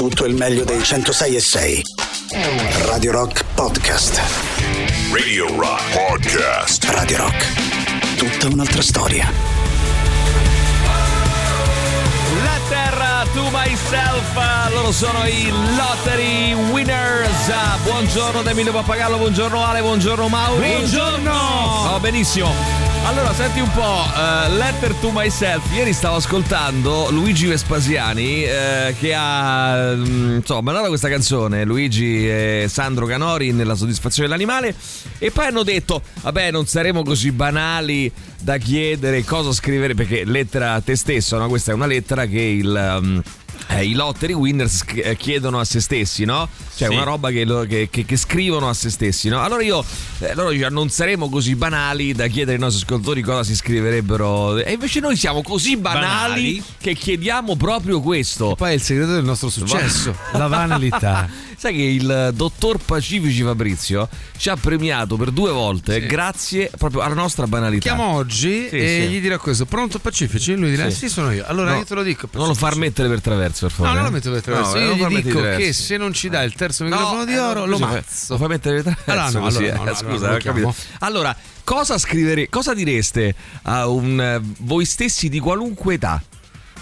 Tutto il meglio dei 106 e 6. Radio Rock Podcast. Radio Rock Podcast. Radio Rock. Tutta un'altra storia. Letter to myself, loro sono i Lottery Winners. Buongiorno Emilio Pappagallo, buongiorno Ale, buongiorno Mauri. Buongiorno. Oh, benissimo. Allora, senti un po', uh, Letter to Myself. Ieri stavo ascoltando Luigi Vespasiani eh, che ha mm, insomma mandato questa canzone, Luigi e Sandro Canori nella soddisfazione dell'animale e poi hanno detto, vabbè, non saremo così banali da chiedere cosa scrivere perché lettera a te stesso, no? Questa è una lettera che il um, eh, i lottery winners eh, chiedono a se stessi, no? Cioè Sì. una roba che, che- che- che scrivono a se stessi, no? Allora io, eh, loro dicono, non saremo così banali da chiedere ai nostri ascoltatori cosa si scriverebbero. E invece noi siamo così banali, Banali. che chiediamo proprio questo. Poi è il segreto del nostro successo, la banalità. Sai che il dottor Pacifici Fabrizio ci ha premiato per due volte grazie proprio alla nostra banalità. Chiamo oggi Sì, e sì. gli dirò questo. Pronto Pacifici? Lui dirà: Sì. Sì, sono io. Allora No, io te lo dico. Non lo far Pacifici. mettere per traverso, per No, favore. non lo metto per traverso. No, io gli dico che se non ci dai il terzo No, microfono di eh, oro, no, lo così fai- mazzo. Lo fai mettere per traverso Allora, no, così, allora eh. no, allora Scusa, lo ho capito. Allora, cosa scrivere, cosa direste a un eh, voi stessi di qualunque età?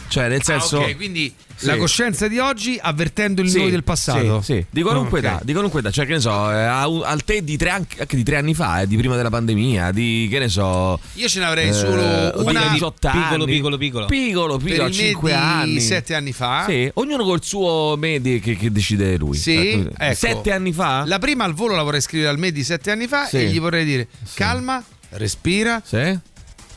Cioè, nel senso Ah, ok, quindi Sì. la coscienza di oggi avvertendo il Sì, noi del passato. Sì, sì, di qualunque Ok. età, di qualunque età, cioè che ne so, eh, al te di tre, anni, anche di tre anni fa, eh, di prima della pandemia, di che ne so. Io ce ne avrei eh, solo di una 18 piccolo, anni. piccolo, piccolo. Piccolo, per piccolo, a il 5 me anni. di sette anni fa. Sì, ognuno col suo medi che, che decide lui. Sì, Cioè, ecco. Sette anni fa? La prima al volo la vorrei scrivere al me di sette anni fa Sì. e gli vorrei dire calma, respira, Sì?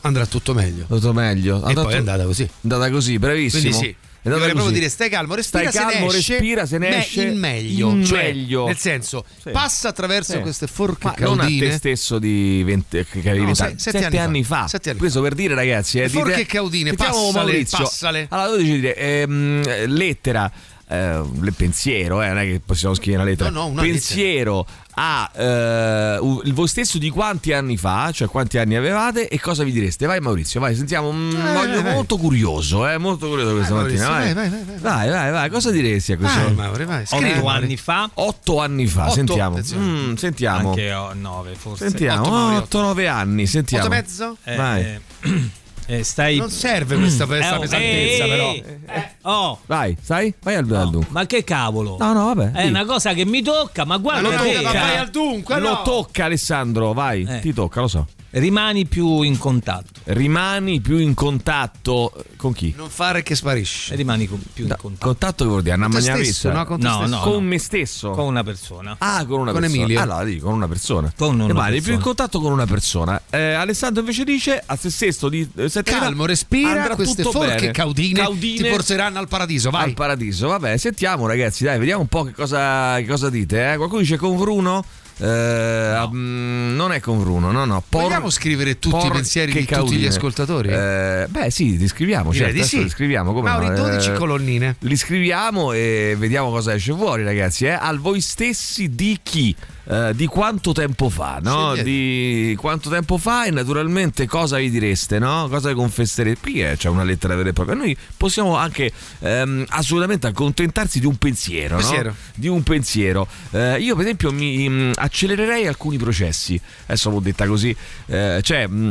andrà tutto meglio. Tutto meglio. E poi è andata così. andata così, bravissimo. Quindi sì. Dovrei proprio dire stai calmo, respira, Stai calmo, se ne esce, respira, se ne esce il meglio, il cioè, meglio. nel senso Sì. passa attraverso Sì. queste forche Ma non a caudine. te stesso di 20, che avevi No, 20 se- anni. sette Sette anni anni fa. fa. Sette anni Questo fa. per dire, ragazzi. Le eh, forche dite- caudine, Sentiamo passale, passale. Allora, tu dici dire, ehm, lettera. Eh, il pensiero, eh, non è che possiamo scrivere una lettera. No, no, una pensiero a eh, voi stesso di quanti anni fa, cioè quanti anni avevate e cosa vi direste? Vai Maurizio, vai, sentiamo. mm, Eh, voglio- vai. molto curioso, eh, molto curioso questa Vai, mattina. Maurizio, Vai. vai, vai, vai, vai, vai, vai, cosa diresti a questo? Vai, Mauri, vai, scrivi, Otto anni fa, Otto anni fa, Otto, sentiamo. Mm, sentiamo. anche oh, nove forse. Sentiamo, Otto, Mauri, 8-9 anni, sentiamo. Otto e mezzo? Eh, Vai. eh, stai... Non serve questa, questa Eh, oh, pesantezza, eh, però. eh, oh, Vai, sai? Vai al, al dunque. ma che cavolo? No, no, vabbè. È di. una cosa che mi tocca, ma guarda Ma te, no, ma vai al dunque, Lo no. tocca Alessandro, vai, Eh. ti tocca, lo so. Rimani più in contatto. Rimani più in contatto con chi? Non fare che sparisce. Rimani con- più in Da- contatto contatto che vuol dire? Una Con te magna stesso, vista? no? Con No, no. Con me stesso. con una persona. Ah, con una Con persona. Emilio. Allora, dico, con una persona. Con una Rimani persona. più in contatto con una persona. Eh, Alessandro invece dice a se stesso di eh, Calmo, respira, andrà queste tutto forche bene. caudine, Caudine ti porteranno al paradiso, vai. al paradiso. Vabbè, sentiamo ragazzi, dai, vediamo un po' che cosa, che cosa dite. Eh? Qualcuno dice con Bruno? Eh, mm, non è con Bruno, no, no. Por- Vogliamo scrivere tutti i pensieri che di tutti gli caudine. ascoltatori? Eh, beh, sì, li scriviamo. Direi certo, di sì. Li scriviamo come Mauri, no, 12 eh, colonnine. Li scriviamo e vediamo cosa esce fuori, ragazzi. Eh? Al voi stessi di chi? Eh, di quanto tempo fa, no? Sì, Di quanto tempo fa e naturalmente cosa vi direste, no? Cosa vi confesserete? Qui eh, c'è una lettera vera e propria. Noi possiamo anche ehm, assolutamente accontentarsi di un pensiero, no? Pensiero. Di un pensiero. Eh, io, per esempio, mi mm, accelererei alcuni processi. Adesso l'ho detta così. Eh, cioè. mm,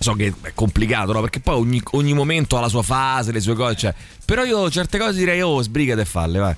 So che è complicato, no? Perché poi ogni, ogni momento ha la sua fase, le sue cose. Cioè. Però io certe cose direi, oh, sbrigate e falle, vai.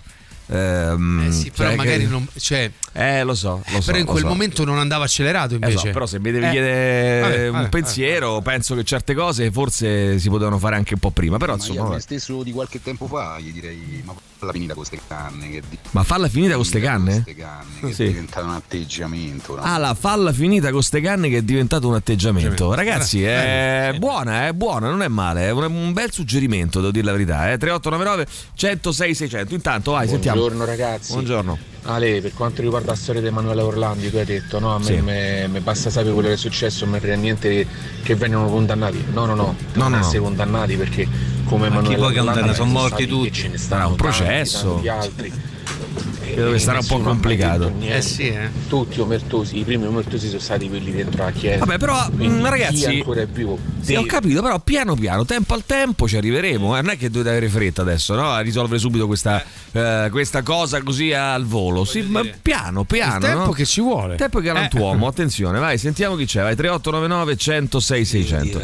Ehm, Eh sì, però cioè, magari che- non. Cioè, Eh, lo so, lo so. però in quel so. momento non andava accelerato Eh, invece. so, però se mi devi Eh, chiedere vabbè, un vabbè, pensiero, penso che certe cose forse si potevano fare anche un po' prima. Però Ma io insomma, a me vabbè. stesso di qualche tempo fa gli direi ma falla finita con queste canne che di- ma falla finita con ste canne? queste canne che Sì. è diventato un atteggiamento no? Ah, la falla finita con ste canne che è diventato un atteggiamento. Ragazzi, Eh, è buona, è buona, non è male. È un, un bel suggerimento, devo dire la verità. Eh. 3899 106 600. Intanto, vai, sentiamo. Buongiorno ragazzi. Buongiorno. Ale, per quanto riguarda la storia di Emanuele Orlandi, tu hai detto no, a me Sì. me- me basta sapere quello che è successo, non mi niente che, che vengano condannati. No, no, no, No, non no, no. essere condannati perché come Ma Emanuele Orlandi? Sono morti tutti. ce ne stanno un tanti, processo. tanti altri. Credo che sarà un po' complicato. Eh sì, eh. Tutti omertosi, i primi omertosi sono stati quelli dentro la chiesa. Vabbè, però, Quindi mm, ragazzi- Chi ancora è vivo? Sì, ho capito, però piano piano, tempo al tempo ci arriveremo. eh. Non è che dovete avere fretta adesso, no? A risolvere subito questa, eh, questa cosa così al volo. Sì, ma piano, piano. Il tempo no? che ci vuole. Tempo che galantuomo, attenzione, vai, sentiamo chi c'è. Vai 3899 106 600.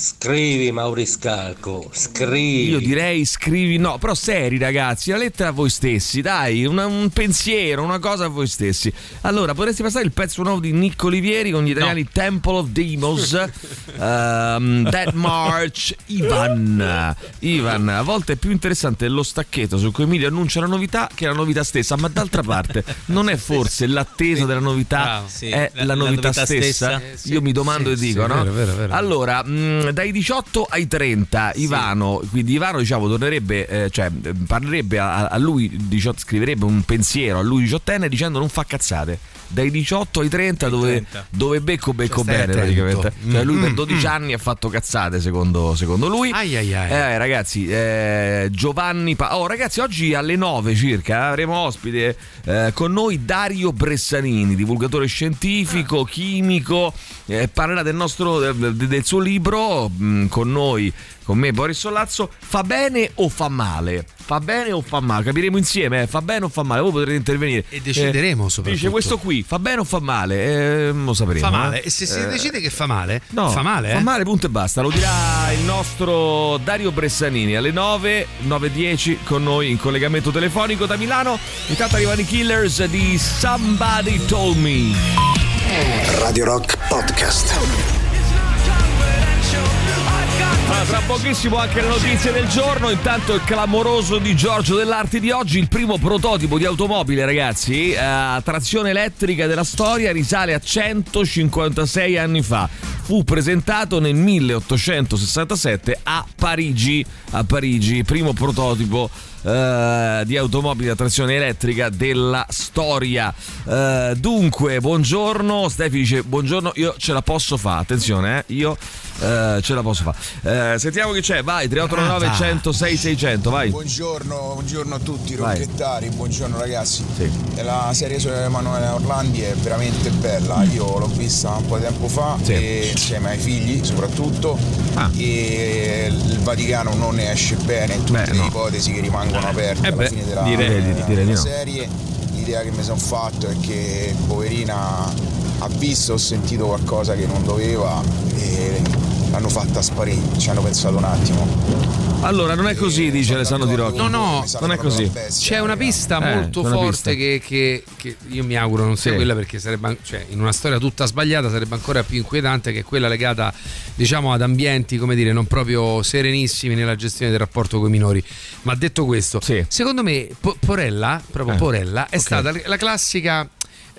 Scrivi Mauriscalco, scrivi. Io direi scrivi no, però seri ragazzi, la lettera a voi stessi, dai, una- un pensiero, una cosa a voi stessi. Allora, potresti passare il pezzo nuovo di Nick Olivieri con gli italiani Temple of Demos, ehm, Dead March, Ivan. Ivan, a volte è più interessante lo stacchetto su cui Emilio annuncia la novità che la novità stessa, ma d'altra parte non è forse l'attesa della novità Bravo, sì. è la, La- la novità, novità stessa? stessa. Io mi domando sì, e dico, sì, no? vero, vero, vero. Allora, mh, dai 18 ai 30, Ivano, quindi Ivano diciamo tornerebbe, eh, cioè parlerebbe a, a lui, 18, scriverebbe un pensiero a lui diciottenne dicendo non fa cazzate. Dai 18 ai 30 dove, 30. dove becco becco stai bene praticamente. Cioè lui per Mm, 12 anni ha fatto cazzate secondo, secondo lui. Ai ai ai. Eh, ragazzi, eh, Giovanni Pa- Oh, ragazzi, oggi alle 9 circa avremo ospite eh, con noi Dario Bressanini, divulgatore scientifico, chimico, eh, parlerà del nostro del, del suo libro mh, con noi, con me Boris Sollazzo, fa bene o fa male? Fa bene o fa male? Capiremo insieme, eh, fa bene o fa male? Voi potrete intervenire. E decideremo, Eh, soprattutto. Dice questo qui, fa bene o fa male? Eh, lo sapremo. Fa male. E se si Eh, decide che fa male, No, fa male, Fa eh? male, punto e basta. Lo dirà il nostro Dario Bressanini alle 9, 9.10 con noi in collegamento telefonico da Milano. Intanto arrivano i killers di Somebody Told Me. Radio Rock Podcast. Allora, tra pochissimo anche le notizie del giorno. Intanto il clamoroso di Giorgio dell'Arte di oggi, il primo prototipo di automobile, ragazzi, eh, a trazione elettrica della storia risale a 156 anni fa. Fu presentato nel 1867 a Parigi, a Parigi, primo prototipo eh, di automobile a trazione elettrica della storia. Eh, dunque, buongiorno, Stefi dice buongiorno, io ce la posso fare, attenzione, eh, io eh, ce la posso fare. Eh, sentiamo chi c'è, vai, 3899 106 600, vai. Buongiorno, buongiorno a tutti rocchettari, buongiorno ragazzi. Sì. La serie su Emanuele Orlandi è veramente bella, io l'ho vista un po' di tempo fa Sì. e insieme ai figli soprattutto Ah. e il Vaticano non ne esce bene in tutte Beh, le no. ipotesi che rimangono aperte Eh alla beh, fine della, direi di- direi di della no. serie. L'idea che mi sono fatto è che poverina ha visto o sentito qualcosa che non doveva e l'hanno fatta sparire, ci hanno pensato un attimo. Allora, non è così, dice Alessandro Di Rocchi. No, no, non è così. C'è una pista Eh, molto una forte pista. che, che- che io mi auguro non sia Sì. quella perché sarebbe cioè, in una storia tutta sbagliata sarebbe ancora più inquietante che quella legata diciamo ad ambienti come dire non proprio serenissimi nella gestione del rapporto con i minori ma detto questo Sì. secondo me Po- Porella proprio Eh, Porella è ok. stata la classica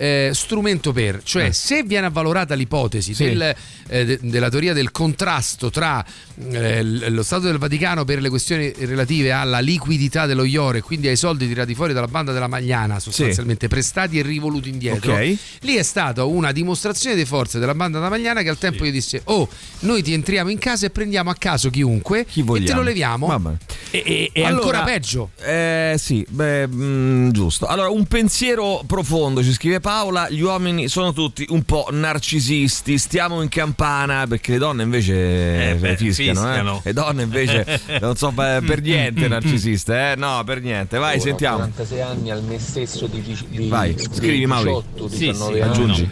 eh, strumento per, cioè Eh. se viene avvalorata l'ipotesi Sì. del, eh, de- della teoria del contrasto tra eh, lo Stato del Vaticano per le questioni relative alla liquidità dello IOR e quindi ai soldi tirati fuori dalla banda della Magliana, sostanzialmente prestati e rivoluti indietro, Ok. lì è stata una dimostrazione di forze della banda della Magliana che al tempo gli disse: Oh, noi ti entriamo in casa e prendiamo a caso chiunque Chi e te lo leviamo. Vabbè. E, e- Allora, ancora peggio. Eh sì, beh, mm, giusto. Allora, un pensiero profondo, ci scrive Paola, gli uomini sono tutti un po' narcisisti, stiamo in campana, perché le donne invece Eh, beh, fischiano, fischiano. eh. Le donne invece, non so, beh, per niente narcisiste, eh? No, per niente. Vai, Ora, sentiamo. 46 anni al me stesso di, di, Vai, di scrivi, Mauri. 18, Sì, 19 sì, anni aggiungi.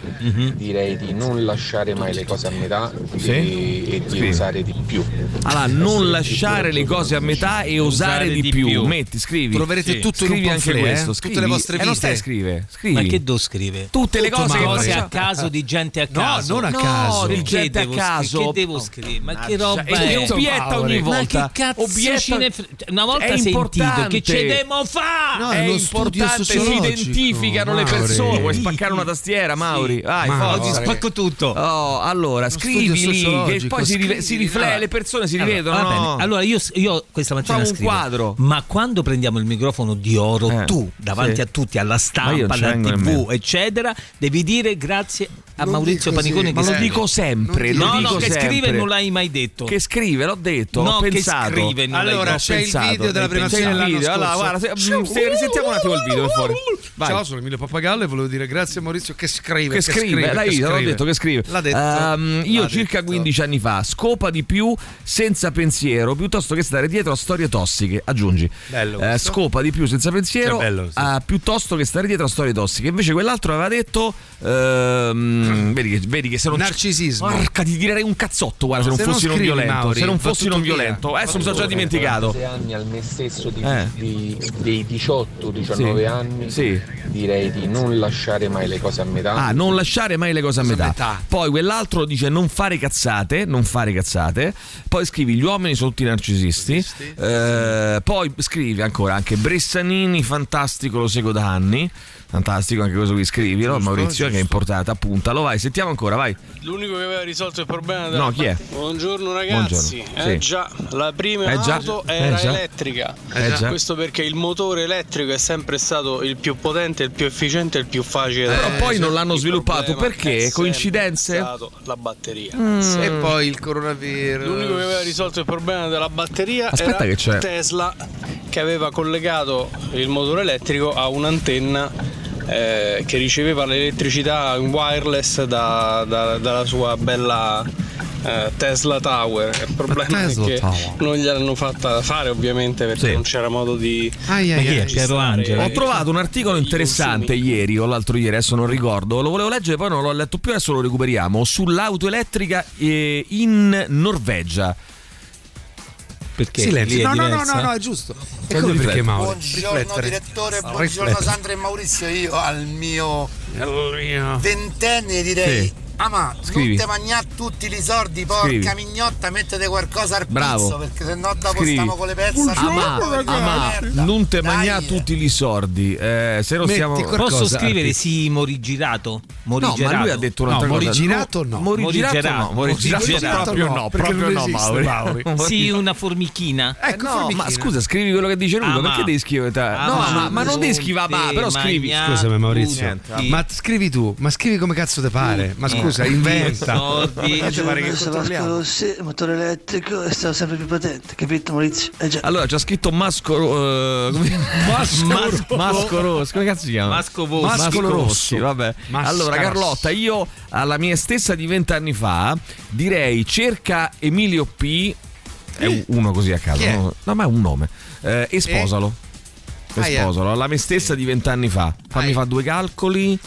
direi di non lasciare mai le cose a metà Sì. e, e di Scrivi. usare di più. Allora, non lasciare le cose a metà e usare di, più. Metti, scrivi. Troverete Sì. tutto in un Scrivi anche pamphlet, questo, eh? scrivi. tutte le vostre Eh, non vite. stai a scrivere, scrivi. Ma che devo scrivere? Tutte le cose Cose a caso di gente a No, caso. non a No, caso. di gente a caso. Che devo scrivere? Ma che roba è? obietta ogni volta. Ma che cazzo Obietta- fre- Una volta È sentito importante. che ce devo fare? No, è importante, si identificano le persone. Vuoi spaccare una tastiera, Mauri? Vai, forza. Oggi spacco tutto. Oh, allora, scrivi lì, che poi si, riflette, le persone si rivedono. no? Allora io, io questa mattina un scrivo, quadro. Ma quando prendiamo il microfono di oro, Eh, tu davanti sì. a tutti, alla stampa, alla TV, eccetera, devi dire grazie a Non Maurizio Paniconi sì, Ma che lo scrive. dico sempre, lo No, dico no, che sempre. scrive non l'hai mai detto. Che scrive, l'ho detto, No, ho che pensato. scrive, non l'hai Allora, Ho c'è il pensato. video della C'è premiazione il dell'anno video. Allora, scorso. guarda, se- se- risentiamo un attimo il video per fuori. Vai. Ciao, sono Emilio Pappagallo e volevo dire grazie a Maurizio che scrive. che scrive, l'hai che visto, l'ho scrive. detto che scrive. L'ha detto. Ehm, io L'ha circa detto. 15 anni fa, scopa di più senza pensiero piuttosto che stare dietro a storie tossiche. Aggiungi. Bello Eh, scopa di più senza pensiero Che bello, sì. ah, piuttosto che stare dietro a storie tossiche. Invece quell'altro aveva detto ehm, vedi, che, vedi che se non Narcisismo. Porca, ti direi un cazzotto, guarda, se non Se non fossi non scrivi, violento, Mauri, se non fossi non violento. Adesso mi sono già dimenticato. 6 anni al me stesso di, Eh. di- dei 18-19 Sì. anni Sì. direi di non lasciare mai le cose a metà. Ah, non lasciare mai le cose a metà. metà? Poi quell'altro dice non fare cazzate, non fare cazzate. Poi scrivi gli uomini sono tutti narcisisti. Eh, poi scrivi ancora anche Bressanini, fantastico, lo seguo da anni. Fantastico anche questo qui scrivi, no? Maurizio che è importante, appuntalo, vai, sentiamo ancora, vai. L'unico che aveva risolto il problema No, chi è? Buongiorno ragazzi. Buongiorno, Eh sì. già, la prima Eh già, auto eh era già. elettrica. Eh già. Questo perché il motore elettrico è sempre stato il più potente, il più efficiente e il più facile da Però poi non l'hanno sviluppato perché? Coincidenze? La batteria. E poi il coronavirus. L'unico che aveva risolto il problema della batteria Aspetta era che c'è. Tesla che aveva collegato il motore elettrico a un'antenna eh, che riceveva l'elettricità in wireless da- da- dalla sua bella eh, Tesla Tower. Il problema Tesla è che Tower. non gliel'hanno fatta fare ovviamente perché Sì. non c'era modo di... Ai, ai, Ma chi è? ai. Piero Angelo? Ho trovato un articolo interessante ieri o l'altro ieri, adesso non ricordo, lo volevo leggere, poi non l'ho letto più, adesso lo recuperiamo, sull'auto elettrica eh, in Norvegia. Perché Silenzio. No, no, no, no, no, è giusto. E come rifletti. perché Mauro? Buongiorno Riflettere. direttore, No, buongiorno riflettere. Sandra e Maurizio. Io al mio ventenne direi. Sì. Ah ma Scrivi. non te magnà tutti i sordi, porca Scrivi. mignotta, mettete qualcosa al Bravo. pizzo, perché sennò dopo Scrivi. stiamo con le pezze Ama, ama, non te magna tutti gli sordi. Eh, se non qualcosa- Posso scrivere Arti. sì morigirato? No, Morigerato. ma lui ha detto un'altra No, cosa. morigirato no. Morigirato no. Morigirato proprio no, no. Proprio no, Mauri. Sì, una formichina. Ecco, no, formichina. ma scusa, scrivi quello che dice lui. Ah, perché ma- devi scrivere te? Ah, no, ma ma, ma non devi scrivere, ma però scrivi. magna- Scusami Maurizio, ma scrivi tu, ma scrivi come cazzo te pare. Ma scusa, inventa. Soldi. Controlliamo? Rossi, motore elettrico è stato sempre più potente, capito Maurizio? Eh già. Allora, c'ha scritto Masco. eh, come- Masco- Masco Rossi. Come cazzo si chiama? Masco Masco Rossi, Rosso. vabbè. Masca allora, Rosso. Carlotta, io alla mia stessa di vent'anni fa direi cerca Emilio P. È un- uno così a caso, no? no, ma è un nome. Eh, e sposalo. E Aia. sposalo, alla me stessa di vent'anni fa. Fammi fare due calcoli.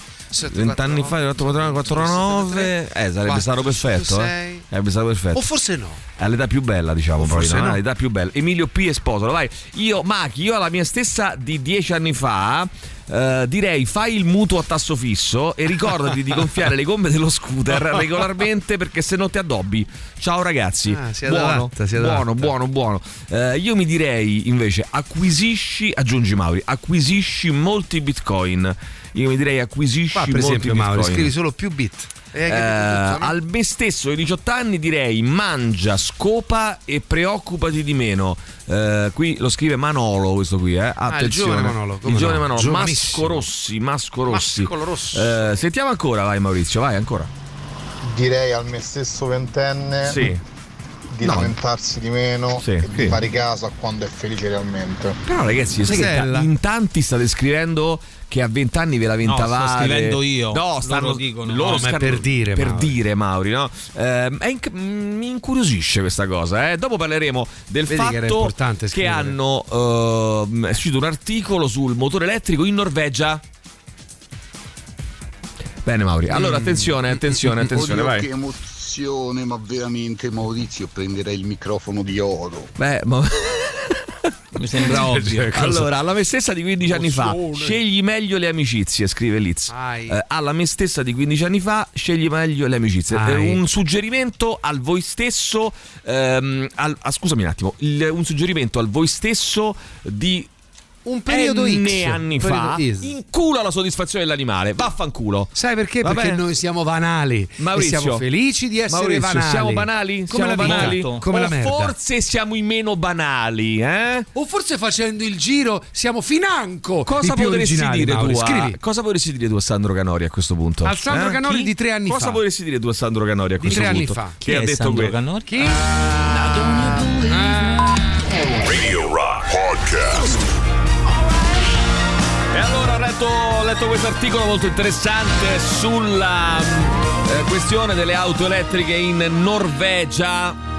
Vent'anni fa, 49, eh, sarebbe stato perfetto. Eh. Sarebbe stato perfetto. O forse no. È all'età più bella, diciamo, poi, forse no? no. All'età più bella. Emilio P. e sposalo, vai. Io, Machi, io alla mia stessa di dieci anni fa. Eh, direi fai il mutuo a tasso fisso e ricordati di gonfiare le gomme dello scooter regolarmente perché se no ti addobbi. Ciao ragazzi. Ah, si buono, adatta, si buono, adatta. buono, buono. Eh, io mi direi invece acquisisci, aggiungi Mauri, acquisisci molti bitcoin. Io mi direi acquisisci Qua per molti esempio bitcoin. Mauro, scrivi solo più bit. Eh, no? al me stesso ai 18 anni direi mangia, scopa e preoccupati di meno. Eh, qui lo scrive Manolo questo qui, eh. Attenzione. il giovane Manolo, Il giovane no, Manolo. Masco Rossi, Masco Rossi. Eh, sentiamo ancora, vai Maurizio, vai ancora. Direi al me stesso ventenne Sì. Di No. lamentarsi di meno Sì, e sì. di fare caso a quando è felice realmente. Però ragazzi, sai che in tanti state scrivendo che a 20 anni ve lamentavate. sto scrivendo io. No, stanno Loro dicono. loro No, ma è scar- per dire, per Mauri. dire, Mauri, no? È inc- mm, mi incuriosisce questa cosa, eh. Dopo parleremo del Vedi che fatto che scrivere. hanno ehm, è uscito un articolo sul motore elettrico in Norvegia. Bene, Mauri. Allora, attenzione, attenzione, attenzione, Oddio, vai. Emozione, ma veramente Maurizio prenderei il microfono di oro. Beh, ma... Mi sembra ovvio. Allora, alla me stessa di 15 anni fa, scegli meglio le amicizie, scrive Liz. Eh, alla me stessa di 15 anni fa, scegli meglio le amicizie. Eh, un suggerimento al voi stesso, ehm, al- ah, scusami un attimo, il- un suggerimento al voi stesso di un periodo N X. anni fa X. in culo alla soddisfazione dell'animale. Vaffanculo. Sai perché? Va Perché bene? noi siamo banali. Maurizio, e siamo felici di essere Maurizio, banali. Siamo banali? Come siamo la vita, banali? Come o la merda. forse siamo i meno banali, eh? O forse facendo il giro siamo financo. Cosa i più potresti dire Mauri. tu? A, Scrivi. cosa potresti dire tu a Sandro Canori a questo punto? Al Sandro Eh? Canori Chi? di tre anni cosa fa. potresti dire tu a Sandro Canori a Di questo tre anni punto? fa. Che Chi ha è detto Sandro questo? Canori? Chi? Radio letto, questo articolo molto interessante sulla eh, questione delle auto elettriche in Norvegia.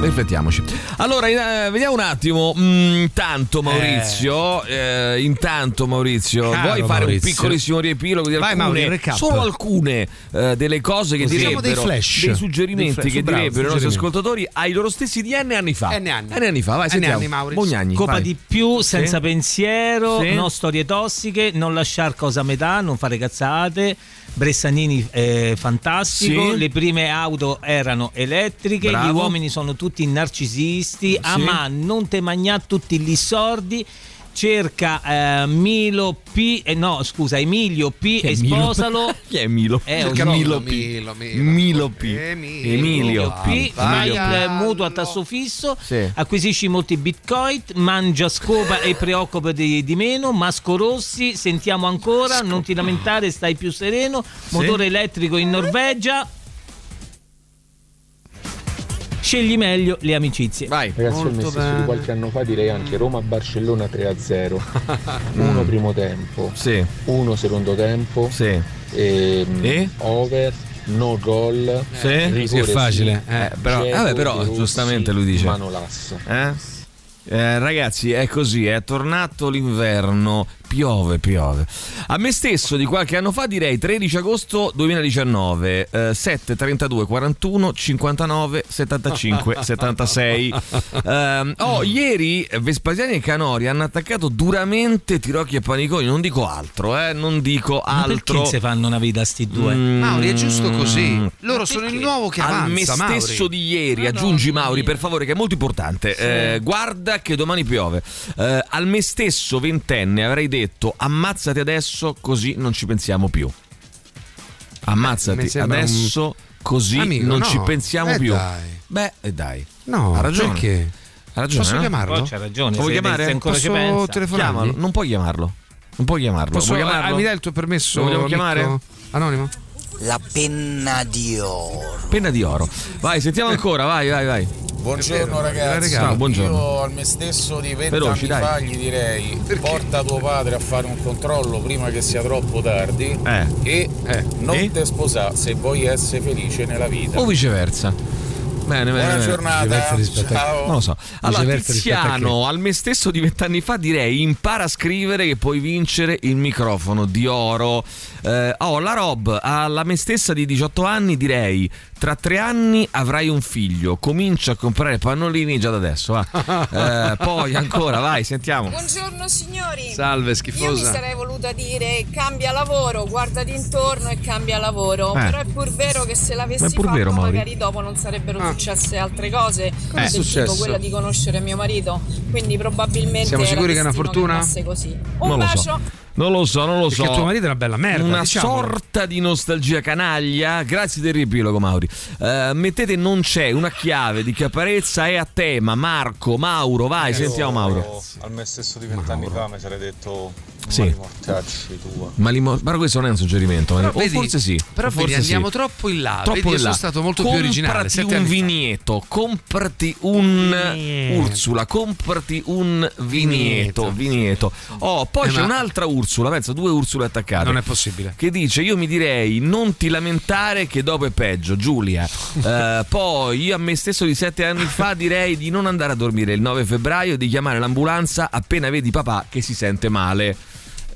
Riflettiamoci. Allora, eh, vediamo un attimo. Mm, Intanto, Maurizio, eh, intanto, Maurizio, Caro vuoi fare Maurizio. un piccolissimo riepilogo di Vai, alcune, Mauri, solo alcune eh, delle cose che Così. direbbero, Diciamo dei flash. dei suggerimenti Dei flash, che bravo, direbbero i nostri ascoltatori ai loro stessi di N anni fa. N anni. N anni fa, vai, N anni, Maurizio. Bognagni, Copa vai. di più, senza Sì. pensiero, Sì. no storie tossiche, non lasciare cosa a metà, non fare cazzate. Bressanini eh, fantastico, Sì. le prime auto erano elettriche, Bravo. gli uomini sono tutti narcisisti, a Sì. ma non te magnà tutti gli sordi. Cerca eh, Milo P, eh, no scusa Emilio P è e sposalo. Chi è Milo? Eh, Cerca Milo, Milo, P. Milo, Milo. Milo P. Emilio. Emilio P, fai Vai, il mutuo a tasso fisso, Sì. acquisisci molti bitcoin, mangia scopa e preoccupa di, di meno, Masco Rossi, sentiamo ancora, non ti lamentare, stai più sereno, motore elettrico in Norvegia. Scegli meglio le amicizie. Vai. Ragazzi, io Molto me stesso bene. di qualche anno fa direi anche Roma-Barcellona 3-0. Uno primo tempo, Sì, uno secondo tempo, sì. ehm, E? over, no gol. Sì? rigore Così è facile. sì, Eh, però- vabbè, però, Rossi, giustamente lui dice. Manolasso. Eh? Eh, ragazzi, è così, è tornato l'inverno, piove, piove. A me stesso di qualche anno fa direi 13 agosto 2019, eh, 7, 32, 41, 59, 75, 76. Ehm, oh, ieri Vespasiani e Canori hanno attaccato duramente Tirocchi e Paniconi, non dico altro, eh, non dico Ma altro. perché si fanno una vita sti due? Mm, Mauri, è giusto così. Loro sono il nuovo che avanza, me Mauri. stesso di ieri, aggiungi Mauri per favore che è molto importante. Eh, guarda che domani piove. Eh, al me stesso ventenne avrei detto ammazzati adesso così non ci pensiamo più. Ammazzati sembra adesso così Amico, non no. ci pensiamo Eh, più. dai. Beh, e dai. No, ha ragione. perché? Ha ragione. Posso no? chiamarlo? Però c'ha ragione, Lo vuoi se- chiamare? se ancora ci Posso? Chiamalo, non puoi chiamarlo. Non puoi chiamarlo. Posso, Vuoi chiamarlo? ah, mi dai il tuo permesso? Lo vogliamo amico? chiamare? Anonimo? La penna di oro. Penna di oro. Vai, sentiamo ancora, vai, vai, vai. Buongiorno ragazzi, Ciao, buongiorno. io al me stesso di Veloci, 20 dai. anni fa gli direi porta tuo padre a fare un controllo prima che sia troppo tardi Eh. e non E? te sposare se vuoi essere felice nella vita. O viceversa. Bene, bene. Buona bene. giornata, ciao. Non lo so. Allora, Tiziano, al me stesso di vent'anni fa direi impara a scrivere che puoi vincere il microfono di oro. Eh, oh, la Rob, alla me stessa di 18 anni direi tra tre anni avrai un figlio, comincia a comprare pannolini già da adesso. Va. Eh, poi ancora, vai, sentiamo. Buongiorno signori. Salve, Io mi schifosa. sarei voluta dire cambia lavoro, guardati intorno e cambia lavoro. Eh. Però è pur vero che se l'avessi fatto vero, magari dopo non sarebbero Ah. Successe altre cose. Come successo? tipo quella di conoscere mio marito. Quindi probabilmente Siamo sicuri che è una fortuna? così. Un Non lo bacio. so. Non lo so, non lo so. Perché tuo marito è una bella merda. Una diciamolo. sorta di nostalgia canaglia. Grazie del riepilogo, Mauri. Eh, mettete non c'è una chiave di caparezza è a tema. Marco, Mauro, vai, sentiamo Mauro. Al me stesso di vent'anni fa mi sarei detto Sì. Ma, limo- ma questo non è un suggerimento, Però vedi- forse sì. Però forse vedi, andiamo sì. troppo in là. Troppo vedi, in là. stato molto più originale. Comprati un vigneto, comprati un Vigneto. Ursula, comprati un vigneto, vigneto. Oh, poi Eh, c'è ma- un'altra Ursula, pensa, due Ursule attaccate. Non è possibile. Che dice: Io mi direi non ti lamentare che dopo è peggio, Giulia. Eh, poi io a me stesso di sette anni fa direi di non andare a dormire il 9 febbraio e di chiamare l'ambulanza appena vedi papà che si sente male.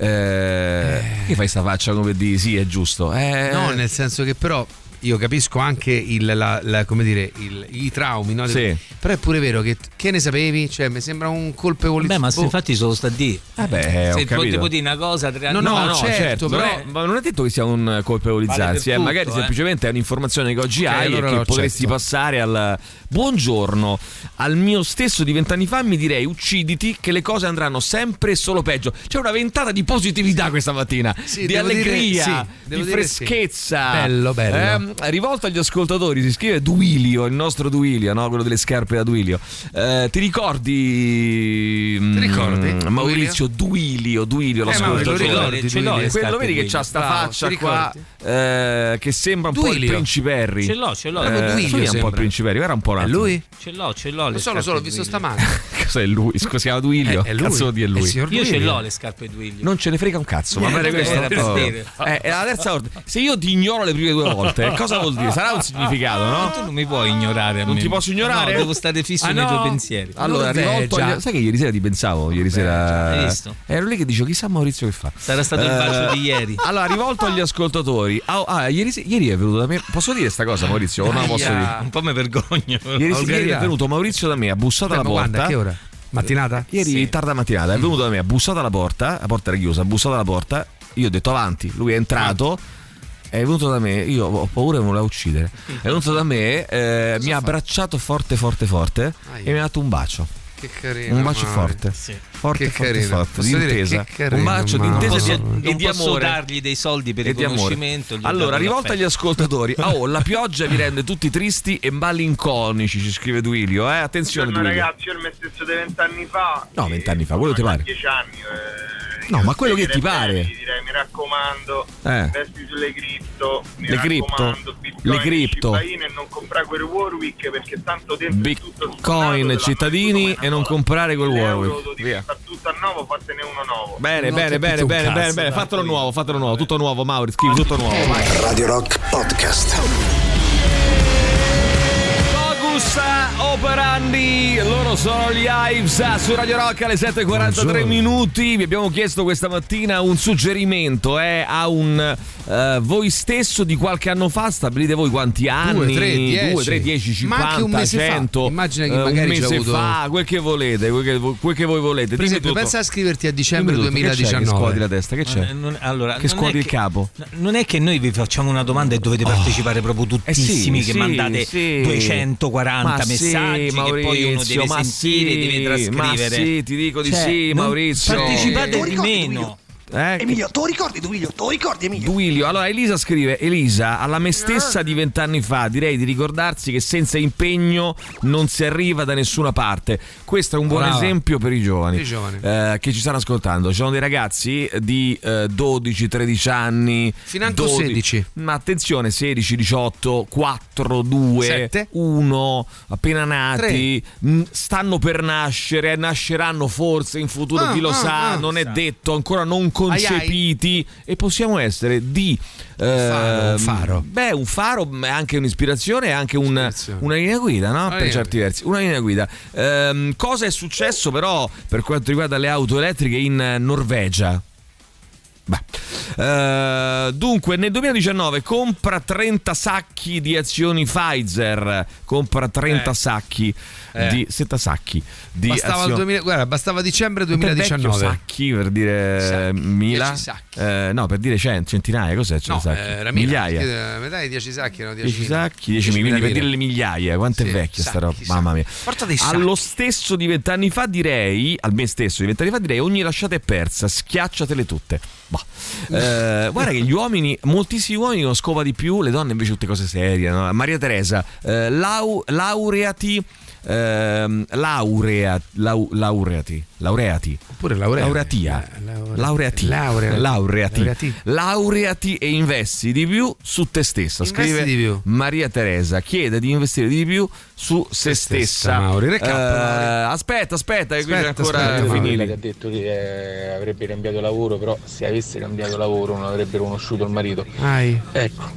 Eh, Che fai sta faccia come di sì, è giusto? Eh, No, nel senso che però io capisco anche il, la- la- come dire, il- i traumi, no? Sì. però è pure vero che che ne sapevi? Cioè, mi sembra un colpevolizzato. Beh, ma se infatti sono sta di. Vabbè, ho se capito. potevo dire una cosa tre anni No, no, fa, No, certo, certo, però- però, ma non è detto che sia un colpevolizzarsi, Vale eh, magari eh. semplicemente è un'informazione che oggi hai allora e che lo potresti passare al buongiorno. Al mio stesso di vent'anni fa mi direi ucciditi che le cose andranno sempre e solo peggio. C'è una ventata di positività questa mattina, Sì, di devo dire- allegria, sì, di dire sì. freschezza. Bello, bello. Ehm, rivolto agli ascoltatori, si scrive Duilio, il nostro Duilio, no? quello delle scarpe da Duilio. Eh, ti ricordi? Ti ricordi? mm, Maurizio Duilio, Duilio, Eh, ma me lo l'ascoltatore. ricordi, ce l'ho Quello vedi che Duilio. c'ha sta Bravo, faccia qua eh, che sembra un po' il Duilio. Principerri. Ce l'ho, ce l'ho. Eh, Duilio è un po' il Principerri, guarda un po' un È lui? Ce l'ho, ce l'ho. Lo so, lo so, l'ho visto Duilio. stamane. Cos'è lui? Si chiama Duilio? Eh, è lui. Cazzo di è È lui. Io ce Duilio. l'ho le scarpe Duilio. Non ce ne frega un cazzo, ma bene questo. era. Eh, è la terza volta. Se io ti ignoro le prime due volte, cosa vuol dire? Sarà un significato, no? Tu non mi puoi ignorare Non ti posso ignorare? No, devo stare fisso Ah, nei no? tuoi pensieri. Allora, rivolto agli... Sai che ieri sera ti pensavo? Ieri sera. hai visto? Ero lì che dicevo, chissà Maurizio che fa. Sarà stato il Eh, bacio di ieri. Allora, rivolto agli ascoltatori. Ah, ah, ieri, ieri è venuto da me. Posso dire sta cosa, Maurizio? O no, posso Aia. dire? Un po' mi vergogno. Ieri, ieri è venuto Maurizio da me, ha bussato alla porta. quando? A che ora? Mattinata? Ieri tarda mattinata è venuto da me, ha bussato alla porta, la porta era chiusa, ha bussato alla porta, io ho detto avanti, lui è entrato. È venuto da me, io ho paura che mi voleva uccidere. È venuto da me, eh, mi ha abbracciato forte, forte, forte Aia. e mi ha dato un bacio. Che carino. Un bacio Mauri. forte. Sì. Forte, Che forte, carino. forte. Posso Di dire intesa. che carino, un bacio di intesa e posso, di, non di posso amore. dargli dei soldi per E amore. riconoscimento. Allora, rivolta agli ascoltatori, ah, oh, la pioggia vi rende tutti tristi e malinconici, ci scrive Duilio. Eh? Attenzione, Buongiorno Duilio. ragazzi, io il me stesso di vent'anni fa. No, vent'anni fa, quello ti pare? Dieci anni. eh, No, ma quello che ti pare. direi, mi raccomando, Eh. investi sulle cripto. Mi Le cripto? Bitcoin Le cripto. e e non comprare quel Warwick perché tanto dentro Bitcoin, cittadini e non comprare L'euro Warwick. Via. Tutto a nuovo, fatene uno nuovo. Bene, Non bene, bene, bene, cazzo, bene, bene. Fatelo nuovo, fatelo nuovo, tutto nuovo, Mauri, scrivi tutto nuovo. vai. Radio Rock Podcast. Focus operandi, loro sono gli Ives su Radio Rock alle 7.43 Buongiorno. minuti. Vi abbiamo chiesto questa mattina un suggerimento eh, a un eh, voi stesso di qualche anno fa. Stabilite voi quanti anni? 3, 10. 2, 3, 10, 50, Ma anche un mese fa. 100. Immagina che eh, magari un mese avuto- fa, quel che volete, quel che, quel che voi volete. Per esempio, tutto. pensa a scriverti a dicembre Dimmi tutto, Che, c'è? che 2019. scuoti la testa? Che c'è? Non- allora, che scuoti il capo? Non è che noi vi facciamo una domanda e dovete partecipare proprio tuttissimi, Eh sì, che sì, mandate sì. 240 Ma sì, messaggi che poi uno Maurizio, deve ma sentire, sì, deve ma trascrivere. sì, ti dico di Cioè, sì, Maurizio. Partecipate Tu di meno. Eh, Emilio, tu ricordi Duilio? Tu ricordi Emilio? Duilio, allora Elisa scrive: Elisa, alla me stessa di vent'anni fa direi di ricordarsi che senza impegno non si arriva da nessuna parte. Questo è un buon Brava. esempio per i giovani, i giovani. eh, che ci stanno ascoltando. Ci sono dei ragazzi di eh, 12-13 anni, Financo 12 16. ma attenzione, 16, 18, 4, 2, Sette. 1, appena nati, mh, stanno per nascere, nasceranno forse in futuro, Ah, chi lo ah, sa, ah. non è detto, ancora non concepiti e possiamo essere di faro, un ehm, faro. Beh, un faro è anche un'ispirazione, è anche un- una linea guida, no? per certi versi, una linea guida. Ehm, cosa è successo però per quanto riguarda le auto elettriche in eh, Norvegia? Eh, dunque, nel 2019 compra 30 sacchi di azioni Pfizer. Compra 30 Eh. sacchi Eh. di 7 sacchi di Bastava, azioni. 2000 guarda, bastava dicembre Quanto è vecchio 2019. sacchi per dire Sacchi, mila? 10 sacchi. Eh, no, per dire cent- centinaia, cos'è? No, sacchi? eh, era mila, migliaia. eh, di 10 sacchi erano 10 10 sacchi, 10 quindi per dire le migliaia, quanto Sì, è vecchia sta roba, mamma mia. Porta dei sacchi. Allo stesso di vent'anni fa direi, al me stesso di vent'anni fa direi, ogni lasciata è persa, schiacciatele tutte. Bah. Eh, guarda che gli uomini, moltissimi uomini non scopa di più, le donne invece tutte cose serie. no? Maria Teresa, eh, lau- laureati. ehm, laurea, lau- laureati, laureati, Oppure laureati. laureatia, La- laure- laureati, laurea- laureati, laureati. laureati e investi di più su te stessa. Investi Scrive di più. Maria Teresa, chiede di investire di più su se stessa, stessa. Mauri. Recap, Eh, Mauri. aspetta, aspetta, che qui c'è ancora aspetta, finile. che ha detto che eh, avrebbe cambiato lavoro, però se avesse cambiato lavoro non avrebbe conosciuto il marito. Ai. Ecco,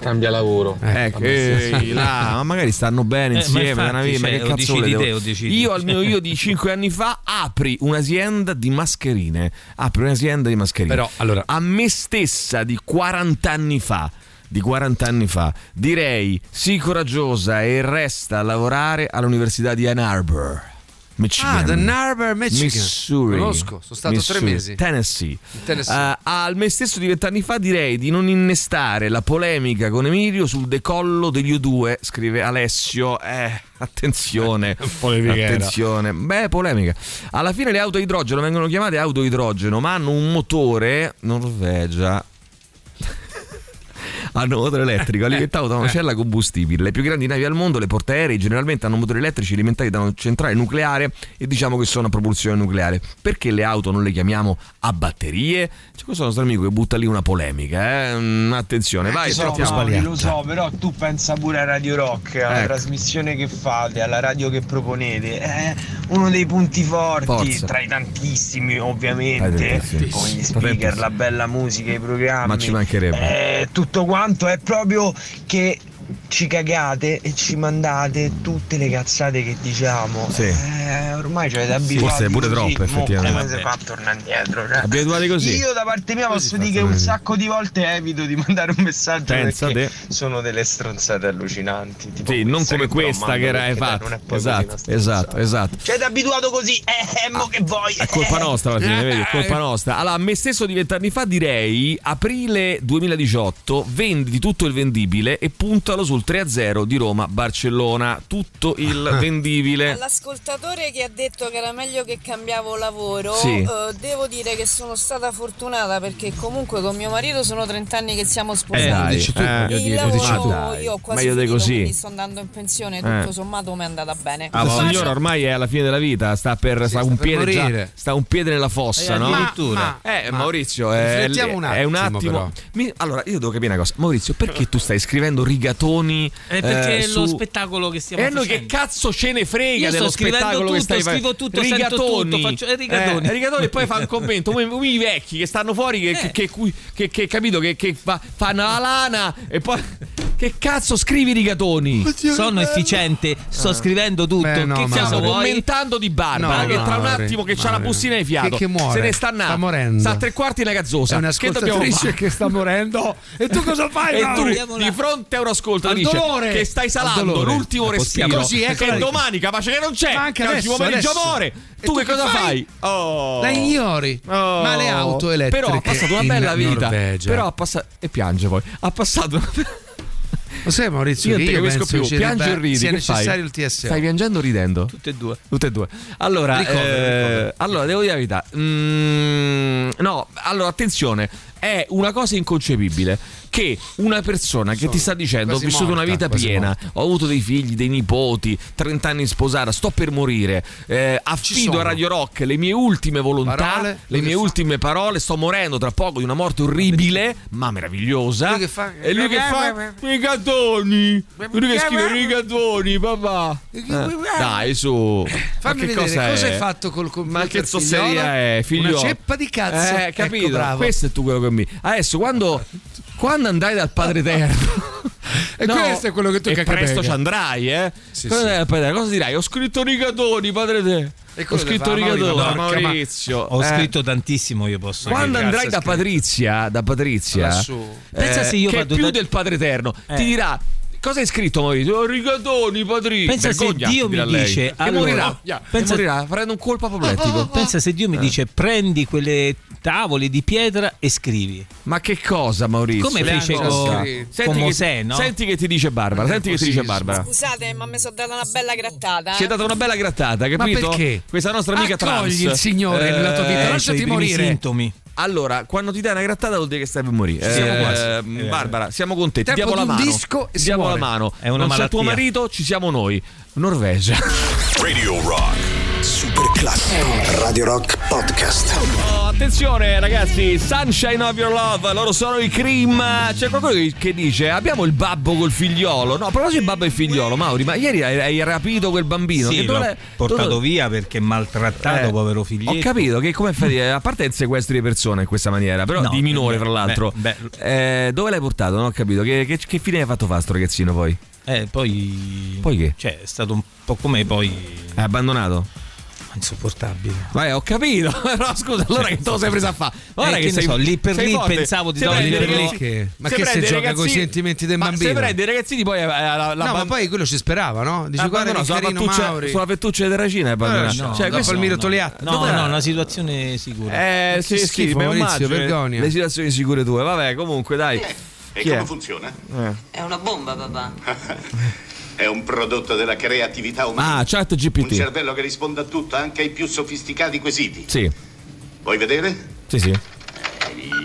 cambia lavoro. Ecco, Vabbè, ehi, là, ma magari stanno bene Eh, ma insieme, infatti, da una vita, ma cioè, che cazzo decidi te decidi. Io al mio io di 5 anni fa apri un'azienda di mascherine. Apri un'azienda di mascherine. Però, allora- a me stessa di 40 anni fa di 40 anni fa. Direi sii coraggiosa e resta a lavorare all'Università di Ann Arbor. Michigan. Ah, Ann Arbor, Michigan. Missouri. Conosco, sono stato tre Missouri. mesi. Tennessee. Tennessee. Eh, al me stesso di vent'anni fa direi di non innestare la polemica con Emilio sul decollo degli U2, scrive Alessio. Eh, attenzione. Attenzione. Beh, polemica. Alla fine le auto a idrogeno vengono chiamate auto a idrogeno, ma hanno un motore Norvegia hanno motore elettrico alimentato da una cella combustibile. Le più grandi navi al mondo, le portaerei, generalmente hanno motori elettrici alimentati da una centrale nucleare e diciamo che sono a propulsione nucleare. Perché le auto non le chiamiamo a batterie? C'è questo nostro amico che butta lì una polemica, eh? Mm, Attenzione, vai, so, lo so, però tu pensa pure a Radio Rock, alla Ecco. trasmissione che fate, alla radio che proponete. È uno dei punti forti, Forza. tra i tantissimi ovviamente, con gli speaker, la bella musica, i programmi. Ma ci mancherebbe. Eh, tutto quanto è proprio che ci cagate e ci mandate tutte le cazzate che diciamo. Sì. Eh, ormai ci avete abituati. Forse pure così, troppe, effettivamente. Come si fa a tornare indietro? Cioè, Abituati così. Io da parte mia posso dire che un sacco di volte evito di mandare un messaggio Pensa perché te. sono delle stronzate allucinanti. Tipo Sì, non come questa che era fatta. Esatto, esatto, esatto. Ci avete abituato così, eh, eh, mo che vuoi? È colpa nostra alla fine, vedi? È colpa Eh. nostra. Allora, a me stesso di vent'anni fa direi aprile 2018, vendi tutto il vendibile e puntalo sul 3-0 di Roma-Barcellona. Tutto il vendibile. All'ascoltatore che ha detto che era meglio che cambiavo lavoro, Sì. eh, devo dire che sono stata fortunata perché comunque con mio marito sono 30 anni che siamo sposati. Eh, dai, dici tu, il voglio dire, lavoro dici tu. Dai, io ho quasi meglio di finito, così. quindi sto andando in pensione, tutto Eh. sommato mi è andata bene. La signora ormai è alla fine della vita, sta per sta un per piede già- sta un piede nella fossa, Eh, no? addirittura. eh, Ma- Maurizio, è, riflettiamo un è un attimo, attimo. Mi- allora, io devo capire una cosa. Maurizio, perché tu stai scrivendo rigatoni? Eh, perché eh, è lo su- spettacolo che stiamo E a noi facendo. che cazzo ce ne frega Io dello spettacolo che tutto, stai facendo? scrivo tutto, sento tutto, faccio- eh, rigatoni. Eh, rigatoni e poi fa un commento come, come i vecchi che stanno fuori che, che, che, che- che- capito che, che fa- fanno la lana e poi che cazzo scrivi rigatoni? Sono efficiente, sto scrivendo tutto. Beh, no, che Stiamo vuoi? commentando di Barbara No, che tra un attimo che c'ha la bustina di fiato Che- che muore. se ne sta andando Sta morendo. sta a tre quarti nella gazzosa È che dobbiamo un'ascoltatrice fare? che sta morendo. E tu cosa fai, e tu di fronte a un ascoltatrice che stai Al salando l'ultimo respiro Così, eccola che domani capace che non c'è Ma anche che oggi pomeriggio adesso. muore E tu, tu che che cosa fai? fai? Oh. La ignori. Oh. Ma le auto elettriche però ha passato una bella vita Norvegia. però ha passato e piange poi ha passato una Lo sai Maurizio io che io capisco penso più che piangi e ridi sia che fai? necessario il TSO. stai piangendo o ridendo? Tutte e due. Tutte e due. Allora, Ricovero, eh, ricovero. allora devo dire la verità. Mm, no, allora attenzione, è una cosa inconcepibile che una persona che ti sta dicendo ho vissuto una morta, vita quasi piena, morta. ho avuto dei figli, dei nipoti, 30 anni sposata, sto per morire, eh, affido a Radio Rock le mie ultime volontà, Parole, le mie fa? ultime parole, sto morendo tra poco di una morte orribile, ma meravigliosa. Lui? E lui che fa rigatoni. Lui che scrive rigatoni, papà. Eh, dai, su. Fammi vedere cosa, cosa hai fatto col computer Ma che tosseria è, figlio? Una ceppa di cazzo. Eh, capito? Ecco. Questo è tu quello che mi. Adesso quando quando andrai dal Padre Eterno E questo è quello che tu e cacca presto ci andrai, eh? Sì, Quando sì. Padre cosa dirai? Ho scritto rigatoni, Padre Eterno. E Ho cosa scritto rigatoni, Maurizio. Ho Eh, scritto tantissimo, io posso quando dire. andrai da Patrizia, da Patrizia, Lassù. Pensa se io che vado più da- del Padre Eterno, Eh. ti dirà Cosa hai scritto Maurizio? Oh, rigatoni, Patrizia. Pensa se Vergognati, Dio mi dice, allora- morirà, che pensa- morirà, farà un colpo apoplettico. Pensa se Dio mi dice prendi quelle tavole di pietra e scrivi. Ma che cosa, Maurizio? Come Le fece con- scritto. con che- Mosè, no? Senti che ti dice Barbara, Non senti che ti dice. Barbara. Scusate, ma mi sono data una bella grattata. Ci è eh. data una bella grattata, capito? perché? Questa nostra amica Accogli trans. il Signore nella tua vita, Eh, lasciati morire. sintomi. Allora, quando ti dai una grattata vuol dire che stai per morire. Siamo Eh, quasi. eh, vero. Barbara, siamo con te. Ti diamo la mano. disco e diamo la muore. mano. È una non c'è tuo malattia. marito, ci siamo noi. Norvegia. Radio Rock. Super classico. Radio Rock Podcast. Oh, attenzione ragazzi, Sunshine of Your Love, loro sono i Cream. C'è qualcuno che- dice abbiamo il babbo col figliolo. No, a proposito di babbo e figliolo, Mauri, ma ieri hai, hai rapito quel bambino. Sì, che l'ho portato dove- via perché maltrattato, Eh, povero figlietto. Ho capito che come fai a parte il sequestro di persone in questa maniera, però No, di minore beh, fra l'altro. beh, Eh, dove l'hai portato? Non ho capito. Che, che- che fine hai fatto fa sto ragazzino poi? Eh, poi... Poi che? Cioè, è stato un po' come poi... È abbandonato? insopportabile. Vai, ho capito. Però scusa, allora che te lo sei preso a fare? Guarda Eh, che, che ne sei so, lì per lì forte. pensavo di le i ragazzi- ragazzi- Ma se che se i gioca ragazzini- coi sentimenti del ma bambino? Se prendi i ragazzini poi eh, la, la, no, ma poi quello ci sperava, no? Dice la guarda che sulla fettuccia, Mauri. sulla fettuccia di Terracina è. Eh, cioè, no, questo dopo il Miro Togliatti. No, Dov'è? no, una situazione sicura. Eh, sì, che sì, schifo, ma Maurizio, immagino vergogna. Le situazioni sicure tue. Vabbè, comunque, dai. E Chi è? come funziona? Eh. È una bomba, papà. È un prodotto della creatività umana. Ah, chat Un GPT. cervello che risponde a tutto, anche ai più sofisticati quesiti. Sì, Vuoi vedere? sì, sì.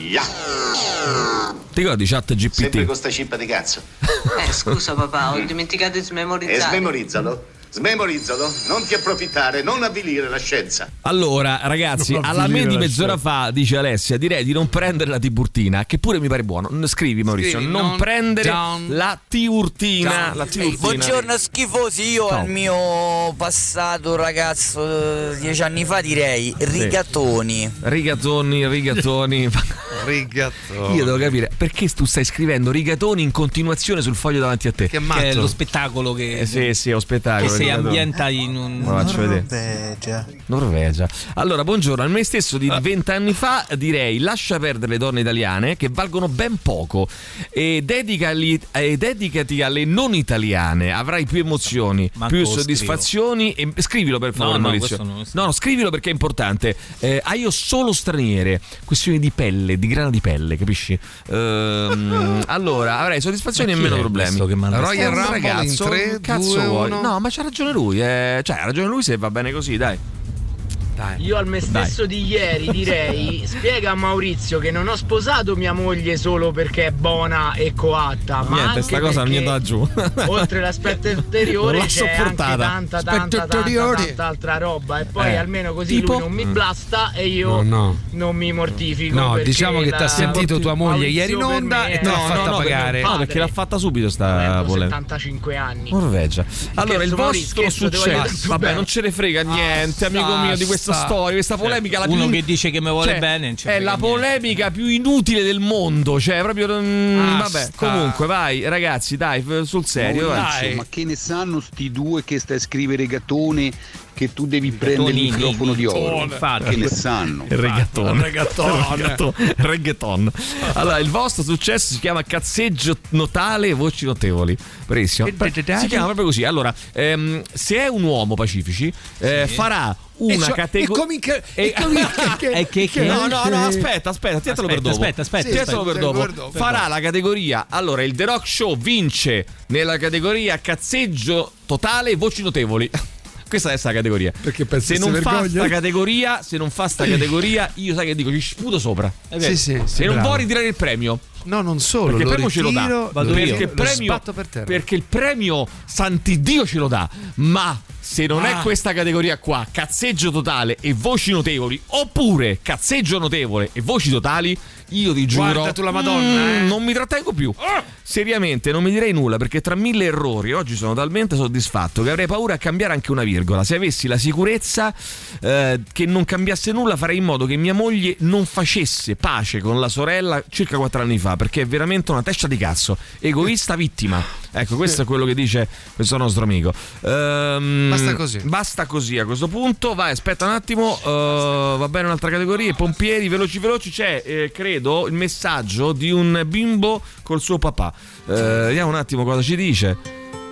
Ya! Ti ricordi chat Sempre GPT? con sta cippa di cazzo. Eh, scusa, papà, ho dimenticato di E smemorizzare. smemorizzalo. Smemorizzalo. Non ti approfittare, non avvilire la scienza. Allora, ragazzi, alla me di mezz'ora fa, dice Alessia, direi di non prendere la tiburtina, che pure mi pare buono. Scrivi, Maurizio, Scrivi, non, non prendere down. la tiurtina. Down. La tiurtina. Buongiorno schifosi, io Ciao. al mio passato ragazzo eh, dieci anni fa direi rigatoni. Rigatoni, rigatoni. Rigatoni. Io devo capire perché tu stai scrivendo rigatoni in continuazione sul foglio davanti a te. Che Che è lo spettacolo che, Eh, sì, sì, è un spettacolo. che si ambienta in un. Lo faccio vedere. Norvegia. Norvegia. Allora, buongiorno. A me stesso di vent'anni fa direi lascia perdere le donne italiane che valgono ben poco e dedicali- e dedicati alle non italiane. Avrai più emozioni, Manco più soddisfazioni. E scrivilo per favore, No, no, Maurizio. No, no, scrivilo perché è importante. Eh, ah, io solo straniere. Questioni di pelle, di grana di pelle, capisci? Ehm, allora, avrai soddisfazioni e meno problemi. Royal Rumble in ragazzo, tre, cazzo due, vuoi? uno. No, ma c'ha ragione lui. eh, cioè, ha ragione lui se va bene così, dai. Dai. Io al me Dai. stesso di ieri direi spiega a Maurizio che non ho sposato mia moglie solo perché è buona e coatta, ma Niente, anche sta cosa non mi da giù. oltre l'aspetto esteriore l'ho c'è anche sopportata. tanta tanta tanta, interiore. tanta altra roba e poi Eh. almeno così Tipo? lui non mi blasta e io No, no. non mi mortifico No, diciamo che la- t'ha sentito tua moglie Maurizio ieri in onda e è te l'ha fatta pagare. perché, no, perché l'ha fatta subito sta polemica. 75 anni. Norvegia. Allora, il vostro successo. Vabbè, non ce ne frega niente, amico mio, di questa storia, questa polemica. La Uno più... che dice che mi vuole cioè, bene, È la niente. polemica più inutile del mondo. Cioè, proprio. mm, Basta. vabbè, comunque, vai, ragazzi, dai, sul serio. vai. Maurizio, ma che ne sanno sti due che stai a scrivere gattone che tu devi prendere il microfono di oro? infatti. Che ne sanno? Il reggaeton. reggaeton. reggaeton. reggaeton. Allora, il vostro successo si chiama cazzeggio notale e voci notevoli. Bravissimo. Si chiama proprio così. Allora, ehm, se è un uomo Pacifici, eh, farà una cioè- categoria. e e comica- che- No, no, no, aspetta, aspetta, tientelo per Aspetta, dopo. aspetta, aspetta, Tientelo aspetta. per dopo. Per dopo. Farà la categoria. Allora, il The Rock Show vince nella categoria cazzeggio totale voci notevoli. Questa è la categoria. Perché pensi se non fa vergogna? sta categoria, se non fa sta categoria, io sai che dico, ci sputo sopra. È vero. Sì, sì, sì, e non bravo. può ritirare il premio. No, non solo, Perché il premio ce lo dà. Vado Perché premio, per terra. perché il premio Santiddio ce lo dà. Ma se non è Ah. questa categoria qua, cazzeggio totale e voci notevoli, oppure cazzeggio notevole e voci totali, io ti giuro. Guarda tu la Madonna, mm, eh. Non mi trattengo più. Seriamente, non mi direi nulla perché tra mille errori oggi sono talmente soddisfatto che avrei paura a cambiare anche una virgola. Se avessi la sicurezza eh, che non cambiasse nulla, farei in modo che mia moglie non facesse pace con la sorella circa quattro anni fa perché è veramente una testa di cazzo, egoista vittima. Ecco, questo è quello che dice questo nostro amico. Ehm, Basta così. Basta così a questo punto. Vai, aspetta un attimo. eh, va bene un'altra categoria. Pompieri, veloci, veloci. C'è, eh, credo, il messaggio di un bimbo col suo papà. Eh, vediamo un attimo cosa ci dice.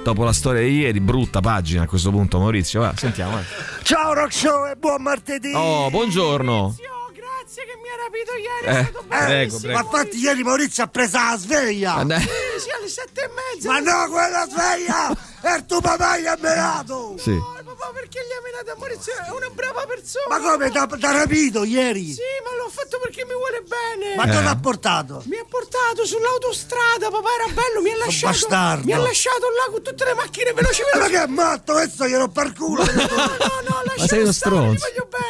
Dopo la storia di ieri, brutta pagina a questo punto, Maurizio. Va, sentiamo. vai. Ciao Rock Show e buon martedì! Oh, buongiorno. Che mi ha rapito ieri, Eh, è stato prego, prego. Ma infatti ieri Maurizio ha preso la sveglia! Dai. Sì, sì, alle sette e mezza! Ma no, quella sveglia! è il tuo papà gli ha menato! Sì. papà perché gli ha menato a Maurizio? È una brava persona! Ma come t'ha, t'ha rapito ieri? Sì, ma l'ho fatto perché mi vuole bene! Ma Eh. dove ha portato? Mi ha portato sull'autostrada, papà era bello, mi ha lasciato. bastardo. Mi ha lasciato là con tutte le macchine veloci veloci. Ma che è matto, questo glielo par culo! no, no, no, Ma sei uno stronzo.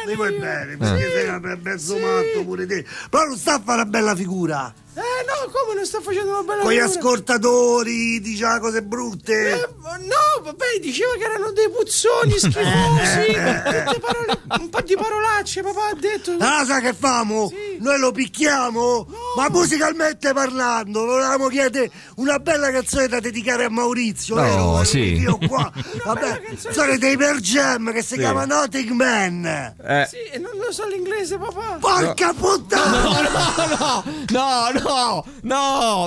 Mi vuoi bene, perché sei una mezzo matto pure te. Però non sta a fare una bella figura. Eh no, come non sta facendo una bella Con gli ascoltatori, diceva cose brutte. Eh, no, vabbè, diceva che erano dei puzzoni schifosi. parole- un po' di parolacce, papà ha detto. Ah, sai che famo? Noi lo picchiamo? Ma musicalmente parlando, volevamo chiedere una bella canzone da dedicare a Maurizio, No, vero? sì. Io qua. Vabbè, canzone dei Per Jam che si Sì. chiama Nothing Man. Eh. Sì, e non lo so l'inglese, papà. Porca puttana! No, no, no, no, no,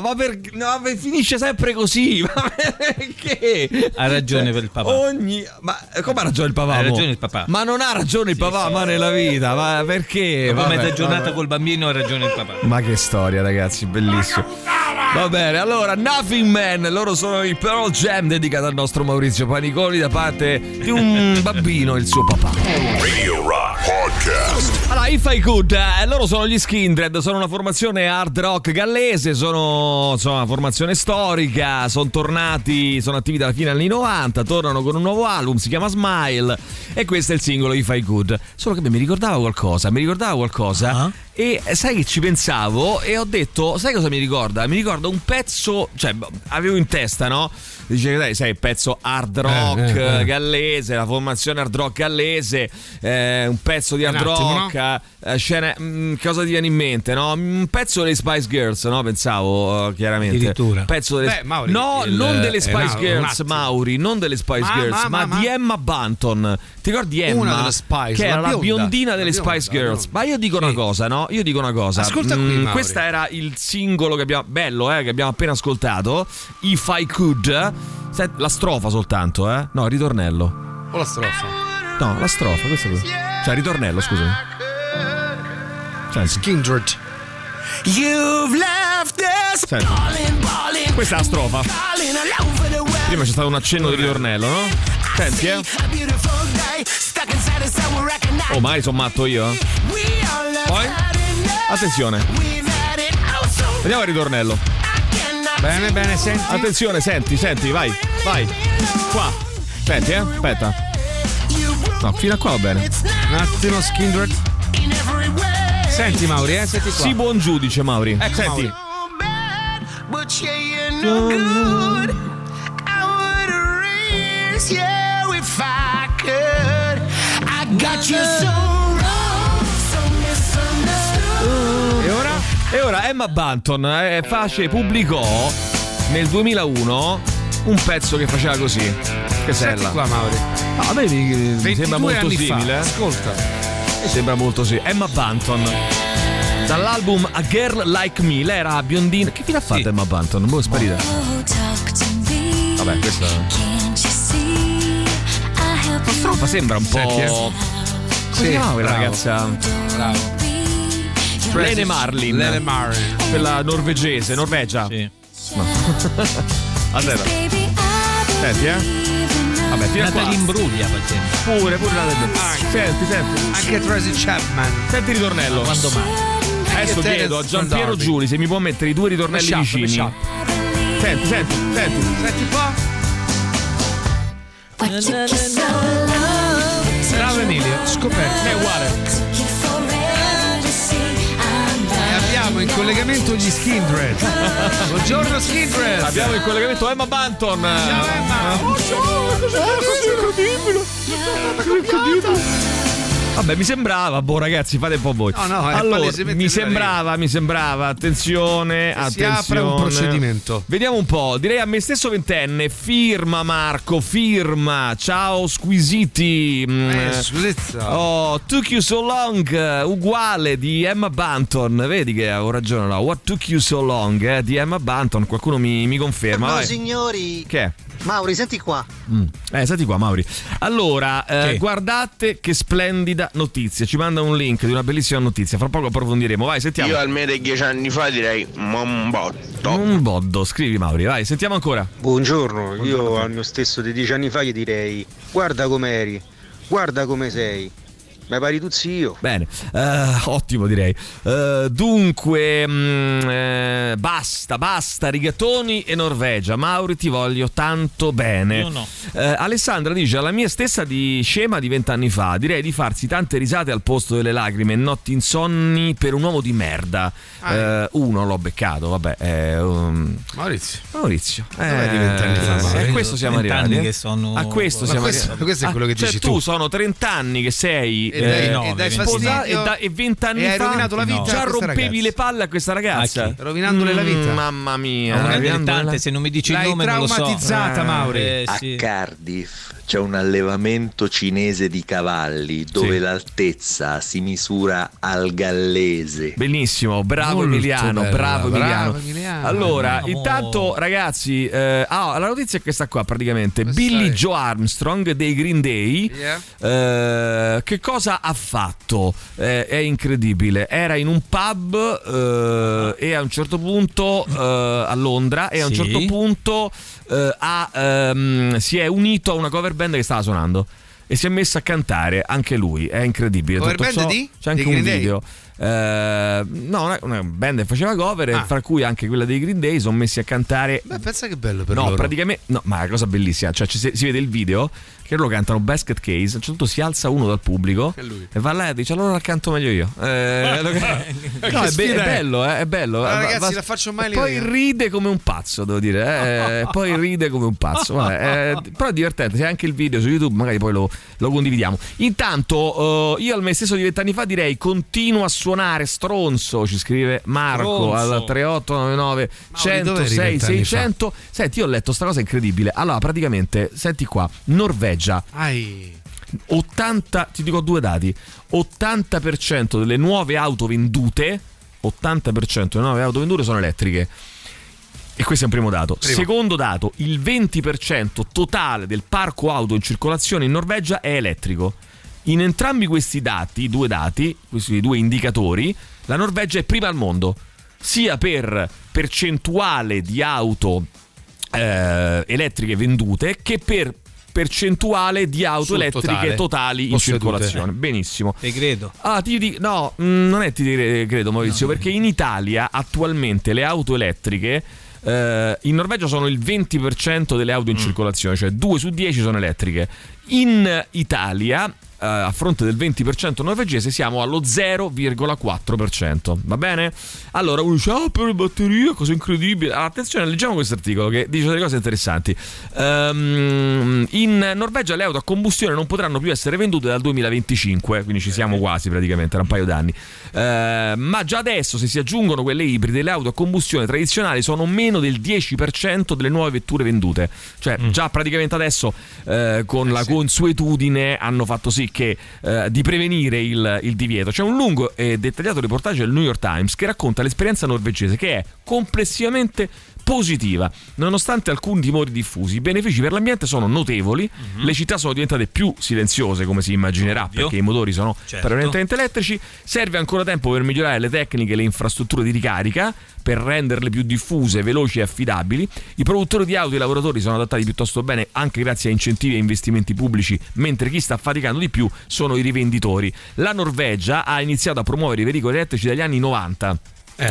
ma per, no, ma finisce sempre così. Ma perché? Ha ragione per il papà. Ogni, ma come ha ragione il papà? Ha ragione il papà. Ma non ha ragione il papà, ma nella vita, ma perché? Vabbè, mezza giornata vabbè. col bambino ha ragione il papà. Ma che storia, ragazzi, bellissimo. Va bene, allora Nothing Man, loro sono i Pearl Jam dedicato al nostro Maurizio Panicoli da parte di un bambino e il suo papà. Radio Rock Podcast. Allora, If I Could, eh, loro sono gli Skindred, sono una formazione hard rock gallese, sono insomma, una formazione storica, sono tornati, sono attivi dalla fine anni 90, tornano con un nuovo album, si chiama Smile e questo è il singolo If I Could. Solo che mi ricordava qualcosa, mi ricordava qualcosa e sai che ci pensavo e ho detto, sai cosa mi ricorda? Mi ricorda un pezzo, cioè avevo in testa, no? Dice, dai, sai, il pezzo hard rock Eh, eh, eh. gallese, la formazione hard rock gallese, eh, un pezzo di hard attimo, rock, eh, scene, mm, cosa ti viene in mente, no? Un pezzo delle Spice Girls, no? Pensavo, eh, chiaramente. Addirittura. Pezzo delle... Beh, Mauri, no, il- non delle eh, Spice no, Girls. Mauri, non delle Spice Ma- Girls, ma- ma, ma- di ma- Emma Bunton. Ti ricordi Emma? Una delle Spice, che era la bionda. biondina delle La bionda, Spice Girls. Ma io dico una cosa, no? Io dico una cosa. Ascolta qui, Mm, Mauri. Questo era il singolo che abbiamo, bello, eh, che abbiamo appena ascoltato. If I Could. La strofa soltanto, eh? No, il ritornello. O la strofa. No, la strofa, questo qui. Cioè, ritornello, scusami. Senti. Skindred. You've left us Senti. Questa è la strofa. Prima c'è stato un accenno di ritornello, no? Senti, eh. Recognize. Oh, mai sono matto io? eh? Poi? Attenzione. So Vediamo il ritornello. Bene, bene, senti. Attenzione, senti, senti, vai, vai. Qua. Senti, eh? Aspetta. No, fino a qua va bene. Un attimo, Skindred. Senti, Mauri, eh, senti qua. Sì, buon giudice, Mauri. Ecco, senti. Mauri. But yeah, you're E ora? Emma Bunton eh, face, pubblicò nel 2001 un pezzo che faceva così. Che sella. qua, Mauri. No, a me mi, mi 22 sembra molto anni fa. simile. eh. Ascolta. Mi sembra molto sì. Emma Bunton. Dall'album A Girl Like Me, lei era biondina. Che fine ha fatto Emma Bunton? Boh, è sparita. Vabbè, questa. La strofa sembra un po'. Senti, eh. Come si Sì, chiamava quella bravo. ragazza? Bravo. Lene Marlin. Lene Marlin. Quella norvegese, Norvegia. Sì. No. Aspetta. Senti, eh? Vabbè, fino a qua. Natalie Imbruglia facendo. Pure, pure Natalie. Senti, senti. Anche Tracy Chapman. Senti il ritornello. Quando mai? Adesso Terence chiedo a Giampiero Darby. Giuli se mi può mettere i due ritornelli Mashup, vicini. Senti, senti, senti. Senti qua. Bravo Emilio, scoperto. È uguale. Abbiamo in collegamento gli Skindred. Buongiorno Skindred. Abbiamo il collegamento Emma Banton. Ciao Emma. Vabbè, mi sembrava, boh ragazzi, fate un po' voi. No, no, allora, mi sembrava, mi sembrava, attenzione, Si attenzione. apre un procedimento. Vediamo un po', direi a me stesso ventenne, firma Marco, firma, ciao squisiti. Mm, Eh. Oh, Took You So Long, eh, uguale di Emma Bunton. Vedi che avevo ragione, no? What Took You So Long eh, di Emma Bunton. Qualcuno mi, mi conferma. No, vai. signori. Che è? Mauri, senti qua. Mm. Eh, senti qua, Mauri. Allora, eh, guardate che splendida notizia. Ci manda un link di una bellissima notizia. Fra poco approfondiremo. Vai, sentiamo. Io almeno dieci anni fa direi un botto. Un boddo, scrivi Mauri. Vai, sentiamo ancora. Buongiorno, io al mio stesso di dieci anni fa gli direi guarda com'eri, guarda come sei, mi pari tu zio. Bene, eh, ottimo direi. Eh, dunque, mm, eh, basta, basta, rigatoni e Norvegia. Mauri, ti voglio tanto bene. Io no. Eh, Alessandra dice: alla mia stessa di scema di vent'anni fa, direi di farsi tante risate al posto delle lacrime e notti insonni per un uomo di merda. Eh, uno l'ho beccato, vabbè. eh, um, Maurizio. Maurizio, Dov'è di vent'anni fa, eh, Mauri? a questo siamo arrivati. eh. che sono- A questo Ma siamo questo- arrivati. questo è quello che cioè, dici tu. tu. sono 30 anni che sei E dai- no, e dai vent'anni. fastidio. e, da- e vent'anni E hai fa rovinato la vita a già rompevi ragazza. le palle a questa ragazza. A? Rovinandole la vita. Mm, mamma mia. È una rovinandole dilettante, la- se non mi dici il L'hai nome non lo so. traumatizzata, Eh, Mauri. eh, A sì. Cardiff c'è un allevamento cinese di cavalli dove l'altezza si misura al gallese. Benissimo, bravo Molto Emiliano, bella, bravo Emiliano. bravo Emiliano. Allora, Bravo. intanto ragazzi, eh, ah, la notizia è questa qua praticamente. Billy Joe Armstrong dei Green Day, eh, che cosa ha fatto? Eh, è incredibile. Era in un pub eh, e a un certo punto eh, a Londra e a un Sì. certo punto eh, ha, ehm, si è unito a una cover band che stava suonando. E si è messo a cantare anche lui, è incredibile. Cover Tutto band ciò- di? C'è anche Dei un Green video. Eh, no, una, una band che faceva cover, Ah. fra cui anche quella dei Green Day, sono messi a cantare. Beh, pensa che bello per no, loro. praticamente, no, ma è una cosa bellissima. Cioè, ci si vede il video che loro cantano Basket Case. A un certo punto si alza uno dal pubblico E va là e dice: Allora canto meglio io. Eh, no, è, be- è bello, eh, è bello. Ah, Va- ragazzi, va- la faccio mai Poi l'idea. ride come un pazzo, devo dire. eh, poi ride come un pazzo. Vabbè, eh, però è divertente. C'è anche il video su YouTube, magari poi lo, lo condividiamo. Intanto, eh, io al me stesso di vent'anni fa direi: continuo a suonare stronzo. Ci scrive Marco Stronzo. al 3899 Mauri, dov'eri 106 vent'anni fa? 600. Senti, io ho letto sta cosa incredibile. Allora, praticamente, senti qua: Norvegia. Ai. 80, ti dico due dati: 80% delle nuove auto vendute, 80% delle nuove auto vendute sono elettriche. E questo è un primo dato. Primo. Secondo dato, il 20% totale del parco auto in circolazione in Norvegia è elettrico. In entrambi questi dati, due dati, questi due indicatori, la Norvegia è prima al mondo, sia per percentuale di auto eh, elettriche vendute che per percentuale di auto Sul elettriche totale. totali in Possedute. circolazione. Benissimo. Te credo. Ah, ti di- no, mm, non è ti dire- credo Maurizio, perché in Italia attualmente le auto elettriche eh, in Norvegia sono il 20% delle auto in circolazione, cioè 2 su 10 sono elettriche. In Italia, eh, a fronte del 20% norvegese, siamo allo 0,4%. Va bene? Allora uno dice: Ah, per le batterie, cosa incredibile. Attenzione, leggiamo questo articolo che dice delle cose interessanti. Ehm, in Norvegia le auto a combustione non potranno più essere vendute dal 2025, quindi ci siamo quasi praticamente, tra un paio d'anni. Eh, ma già adesso, se si aggiungono quelle ibride, le auto a combustione tradizionali sono meno del 10% delle nuove vetture vendute. Cioè, già praticamente adesso, eh, con la consuetudine, hanno fatto sì che eh, di prevenire il, il divieto. C'è un lungo e dettagliato reportage del New York Times che racconta l'esperienza norvegese, che è complessivamente positiva. Nonostante alcuni timori diffusi, i benefici per l'ambiente sono notevoli. Le città sono diventate più silenziose, come si immaginerà, Ovvio. perché i motori sono Certo. prevalentemente elettrici. Serve ancora tempo per migliorare le tecniche e le infrastrutture di ricarica, per renderle più diffuse, veloci e affidabili. I produttori di auto e i lavoratori sono adattati piuttosto bene anche grazie a incentivi e investimenti pubblici, mentre chi sta faticando di più sono i rivenditori. La Norvegia ha iniziato a promuovere i veicoli elettrici dagli anni 90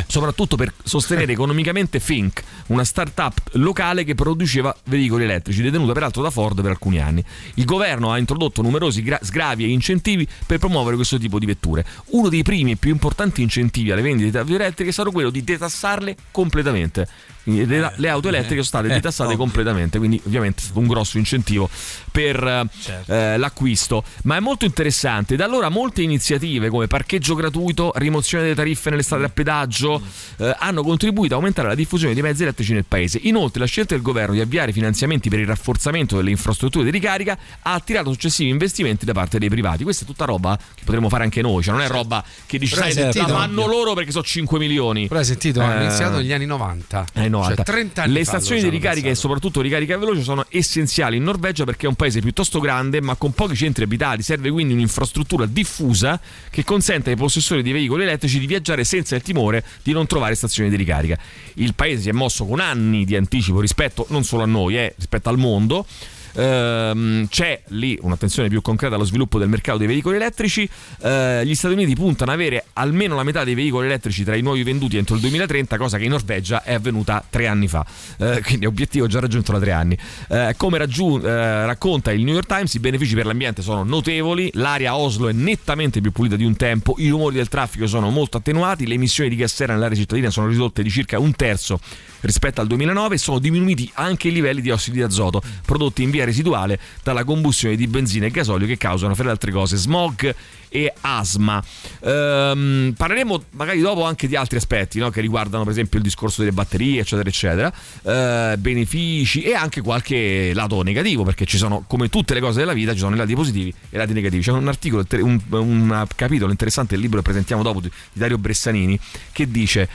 soprattutto per sostenere economicamente Fink, una start-up locale che produceva veicoli elettrici, detenuta peraltro da Ford per alcuni anni. Il governo ha introdotto numerosi gra- sgravi e incentivi per promuovere questo tipo di vetture. Uno dei primi e più importanti incentivi alle vendite di auto elettriche è stato quello di detassarle completamente. Le, le auto elettriche sono state eh, detassate completamente, quindi ovviamente è stato un grosso incentivo per eh, Certo. eh, l'acquisto. Ma è molto interessante. Da allora molte iniziative come parcheggio gratuito, rimozione delle tariffe nelle strade a pedaggio eh, hanno contribuito a aumentare la diffusione di mezzi elettrici nel paese. Inoltre la scelta del governo di avviare finanziamenti per il rafforzamento delle infrastrutture di ricarica ha attirato successivi investimenti da parte dei privati. Questa è tutta roba che potremmo fare anche noi, cioè non è roba che dici sai, la fanno loro perché sono 5 milioni. Però hai sentito, hanno Eh, iniziato negli anni 90. eh, 90. Cioè, 30 anni Le stazioni di ricarica e pensato. soprattutto ricarica veloce sono essenziali in Norvegia perché è un paese piuttosto grande ma con pochi centri abitati. Serve quindi un'infrastruttura diffusa che consente ai possessori di veicoli elettrici di viaggiare senza il timore di non trovare stazioni di ricarica. Il paese si è mosso con anni di anticipo rispetto non solo a noi, eh, rispetto al mondo. Ehm, c'è lì un'attenzione più concreta allo sviluppo del mercato dei veicoli elettrici. Eh, gli Stati Uniti puntano ad avere almeno la metà dei veicoli elettrici tra i nuovi venduti entro il 2030, cosa che in Norvegia è avvenuta tre anni fa. Eh, quindi obiettivo già raggiunto da tre anni. Eh, come raggiun- eh, racconta il New York Times, i benefici per l'ambiente sono notevoli. L'aria a Oslo è nettamente più pulita di un tempo. I rumori del traffico sono molto attenuati. Le emissioni di gas serra nell'area cittadina sono ridotte di circa un terzo rispetto al 2009 e sono diminuiti anche i livelli di ossidi di azoto prodotti in via residuale dalla combustione di benzina e gasolio che causano, fra le altre cose, smog e asma. Ehm, parleremo magari dopo anche di altri aspetti no? che riguardano per esempio il discorso delle batterie, eccetera, eccetera, eh, benefici e anche qualche lato negativo, perché ci sono, come tutte le cose della vita, ci sono i lati positivi e i lati negativi. C'è un articolo, un, un capitolo interessante del libro che presentiamo dopo di Dario Bressanini che dice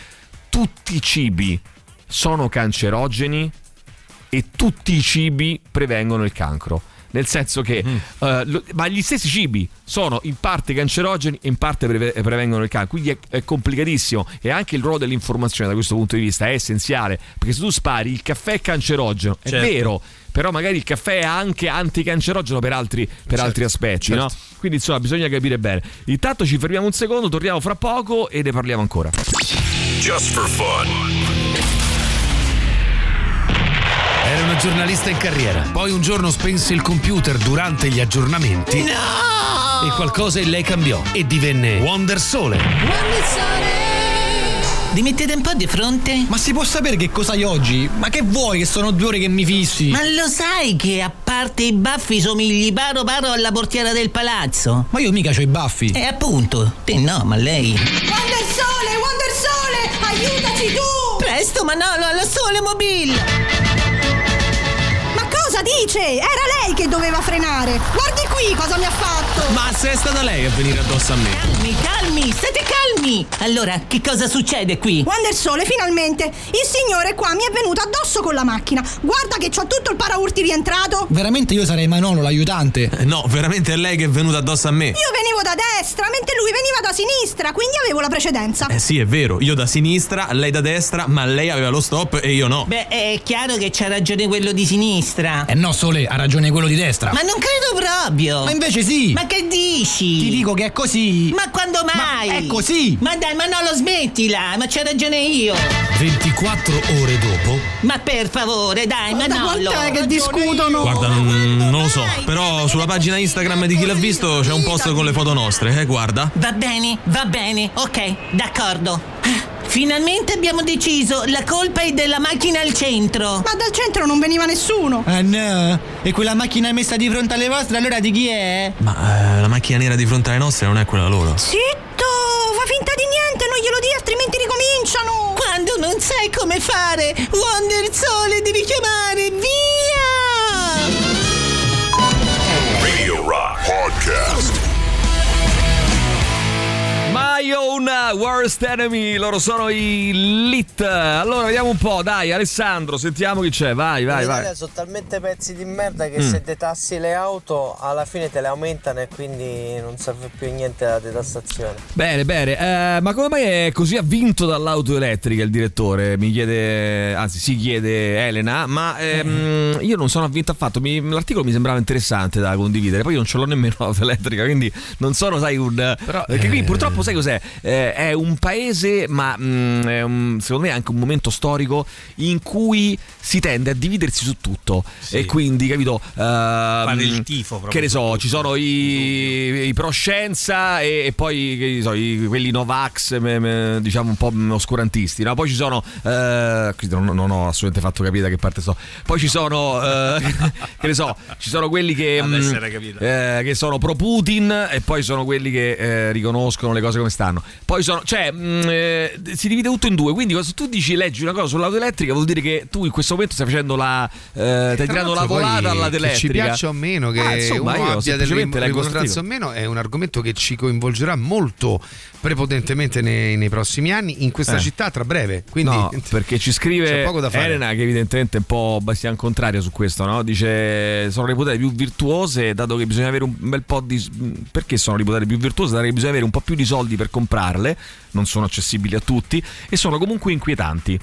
tutti i cibi sono cancerogeni e tutti i cibi prevengono il cancro nel senso che mm. uh, lo, ma gli stessi cibi sono in parte cancerogeni e in parte preve- prevengono il cancro quindi è, è, complicatissimo e anche il ruolo dell'informazione da questo punto di vista è essenziale perché se tu spari il caffè è cancerogeno certo. è vero però magari il caffè è anche anticancerogeno per altri, per certo, altri aspetti certo. no? quindi insomma bisogna capire bene intanto ci fermiamo un secondo torniamo fra poco e ne parliamo ancora Just for fun era una giornalista in carriera. Poi un giorno spense il computer durante gli aggiornamenti. No! E qualcosa in lei cambiò e divenne Wonder Sole. Wonder Sole! Dimettete un po' di fronte? Ma si può sapere che cosa hai oggi? Ma che vuoi che sono due ore che mi fissi? Ma lo sai che a parte i baffi somigli paro paro alla portiera del palazzo? Ma io mica ho i baffi. E appunto, te no, ma lei. Wonder Sole, Wonder Sole, aiutaci tu! Presto Manolo, alla Sole Mobile! Dice? Era lei che doveva frenare. Guardi qui cosa mi ha fatto. Ma se è stata lei a venire addosso a me. Calmi, calmi, state calmi. Allora, che cosa succede qui? Wonder Sole, finalmente. Il signore qua mi è venuto addosso con la macchina. Guarda che c'ho tutto il paraurti rientrato. Veramente io sarei Manolo, l'aiutante. Eh, no, veramente è lei che è venuta addosso a me. Io venivo da destra, mentre lui veniva da sinistra, quindi avevo la precedenza. Eh sì, è vero. Io da sinistra, lei da destra, ma lei aveva lo stop e io no. Beh, è chiaro che c'ha ragione quello di sinistra. Eh no, Sole, ha ragione quello di destra. Ma non credo proprio. Ma invece sì. Ma che dici? Ti dico che è così. Ma quando mai? Ma è così. Ma dai, ma non lo smettila, ma c'ho ragione io. 24 ore dopo. Ma per favore, dai, ma no. Quant'è che discutono? Guarda, non, non, lo so, però sulla pagina Instagram di chi l'ha visto c'è un post con le foto nostre, eh, guarda. Va bene, va bene, ok, d'accordo. Finalmente abbiamo deciso, la colpa è della macchina al centro. Ma dal centro non veniva nessuno. Ah no, e quella macchina è messa di fronte alle vostre, allora di chi è? Ma eh, la macchina nera di fronte alle nostre non è quella loro. Zitto, fa finta di niente, non glielo di, altrimenti ricominciano. Quando non sai come fare, Wonder Sole devi chiamare, via! Radio Rock Podcast. My Own Worst Enemy, loro sono i Lit. Allora, vediamo un po', dai, Alessandro, sentiamo chi c'è. Vai, vai, vai. sono talmente pezzi di merda che Mm. se detassi le auto alla fine te le aumentano e quindi non serve più niente la detassazione. Bene, bene. Eh, ma come mai è così avvinto dall'auto elettrica il direttore? Mi chiede, anzi, si chiede Elena. Ma ehm, io non sono avvinto affatto. Mi- l'articolo mi sembrava interessante da condividere. Poi io non ce l'ho nemmeno l'auto elettrica, quindi non sono, sai, un. perché qui eh, purtroppo, sai cos'è? Eh, è un paese, ma mm, è un- secondo me è anche un momento storico in cui si tende a dividersi su tutto. E quindi, capito? Fare il tifo proprio Che ne so, ci sono i, i pro scienza e, e poi che ne so, i- quelli Novax, me- me- diciamo un po' oscurantisti. No? Poi ci sono. qui non, non ho assolutamente fatto capire da che parte sto. Poi ci sono. eh, che ne so, ci sono quelli che. Vabbè, mm, eh, che sono pro Putin e poi sono quelli che eh, riconoscono le cose come stanno. Poi sono, cioè, mh, eh, si divide tutto in due. Quindi, se tu dici leggi una cosa sull'auto elettrica, vuol dire che tu in questo momento stai facendo la. eh, stai tirando la volata all'auto elettrica. ci piaccia o meno, che Ah, insomma, uno io abbia delle rimostranze o meno, è un argomento che ci coinvolgerà molto prepotentemente nei, nei prossimi anni in questa Eh. città tra breve. Quindi no, perché ci scrive. Elena che evidentemente è un po' bastian contraria su questo, no? Dice sono reputate più virtuose dato che bisogna avere un bel po' di perché sono reputate più virtuose dato che bisogna avere un po' più di soldi per comprarle, non sono accessibili a tutti e sono comunque inquietanti.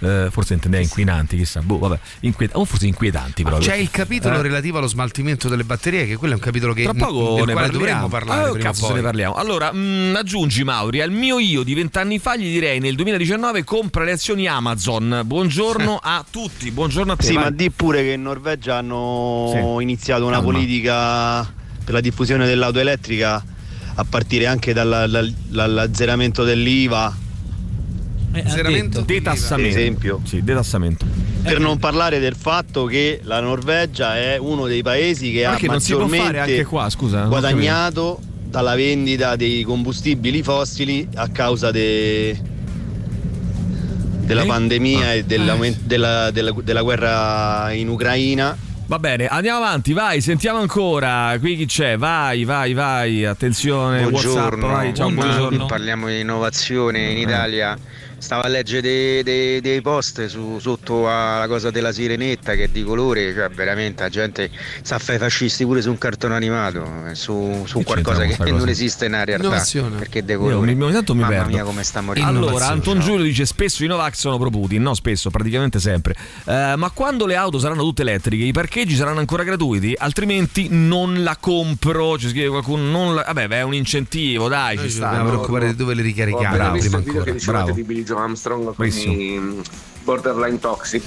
Eh, forse intendeva inquinanti, chissà, boh, vabbè, inquiet- o forse inquietanti proprio. C'è il capitolo Eh? relativo allo smaltimento delle batterie, che quello è un capitolo che Tra poco ne quale parliamo. dovremmo parlare Ah, cazzo, ne parliamo. Allora, mh, aggiungi Mauri, al mio io di vent'anni fa gli direi nel 2019 compra le azioni Amazon. Buongiorno a tutti, buongiorno a te. Sì, vai. ma di pure che in Norvegia hanno Sì. iniziato una Calma. politica per la diffusione dell'auto elettrica a partire anche dalla- dal- dall'azzeramento dell'IVA Zeramento detassamento. Per esempio. Sì, detassamento. Per non parlare del fatto che la Norvegia è uno dei paesi che Ma ha fare maggiormente anche qua, scusa? ho guadagnato dalla vendita dei combustibili fossili a causa de- della Eh? pandemia Ah. e dell'aument- della, della- della guerra in Ucraina. Va bene, andiamo avanti, vai, sentiamo ancora. Qui chi c'è? Vai, vai, vai. Attenzione, WhatsApp, vai. Ciao, buongiorno. Parliamo di innovazione in Italia. Stavo a leggere dei, dei- dei post su- sotto alla cosa della sirenetta che è di colore, cioè veramente la gente sta a fare i fascisti pure su un cartone animato, eh, su, su qualcosa che cosa? non esiste nella realtà. Innovazione. Perché de Io colore. ogni, ogni tanto mi Mamma perdo. mia come sta morendo. Allora, Anton Giulio dice spesso i Novax sono pro Putin, no spesso, praticamente sempre. Eh, ma quando le auto saranno tutte elettriche, i parcheggi saranno ancora gratuiti, altrimenti non la compro. Ci scrive qualcuno, non la... vabbè, beh, è un incentivo, dai, Noi ci sta. dobbiamo no? preoccupare di dove le visto prima ancora. Bravo. Joe Armstrong con Bravissimo. i mm, borderline toxic.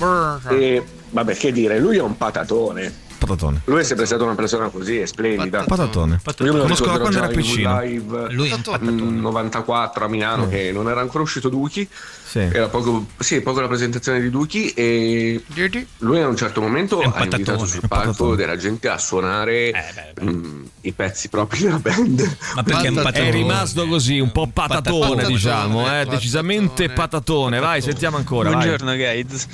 E vabbè, che dire, lui è un patatone. Patatone. Lui è sempre stata una persona così, è splendida. Patatone. Io me lo Conosco da ricordo quando era piccino. live Lui è mm, 94 a Milano che non era ancora uscito Duki. Sì. Era poco, sì, poco la presentazione di Duki e lui a un certo momento ha invitato patatone, sul palco patatone. della gente a suonare mm, i pezzi propri della band. Ma perché è, rimasto così, un po' patatone, Patatone, diciamo, eh, patatone. decisamente patatone. Vai, sentiamo ancora. vai. Buongiorno guys.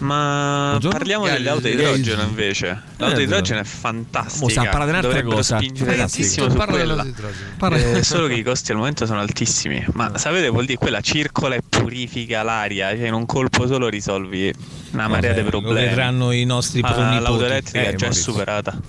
Ma Buongiorno? parliamo Guys, delle auto guys. idrogeno invece. L'auto a Eh, idrogeno è fantastica. Mo sta a parlare di un'altra cosa. spingere tantissimo su parla quella. dell'auto a idrogeno. Parla- Eh, solo che i costi al momento sono altissimi. Ma sapete vuol dire quella circola e purifica l'aria, cioè in un colpo solo risolvi una marea di Vabbè, lo problemi. vedranno i nostri Ah, pronipoti. L'auto elettrica Eh, è già Maurizio. superata.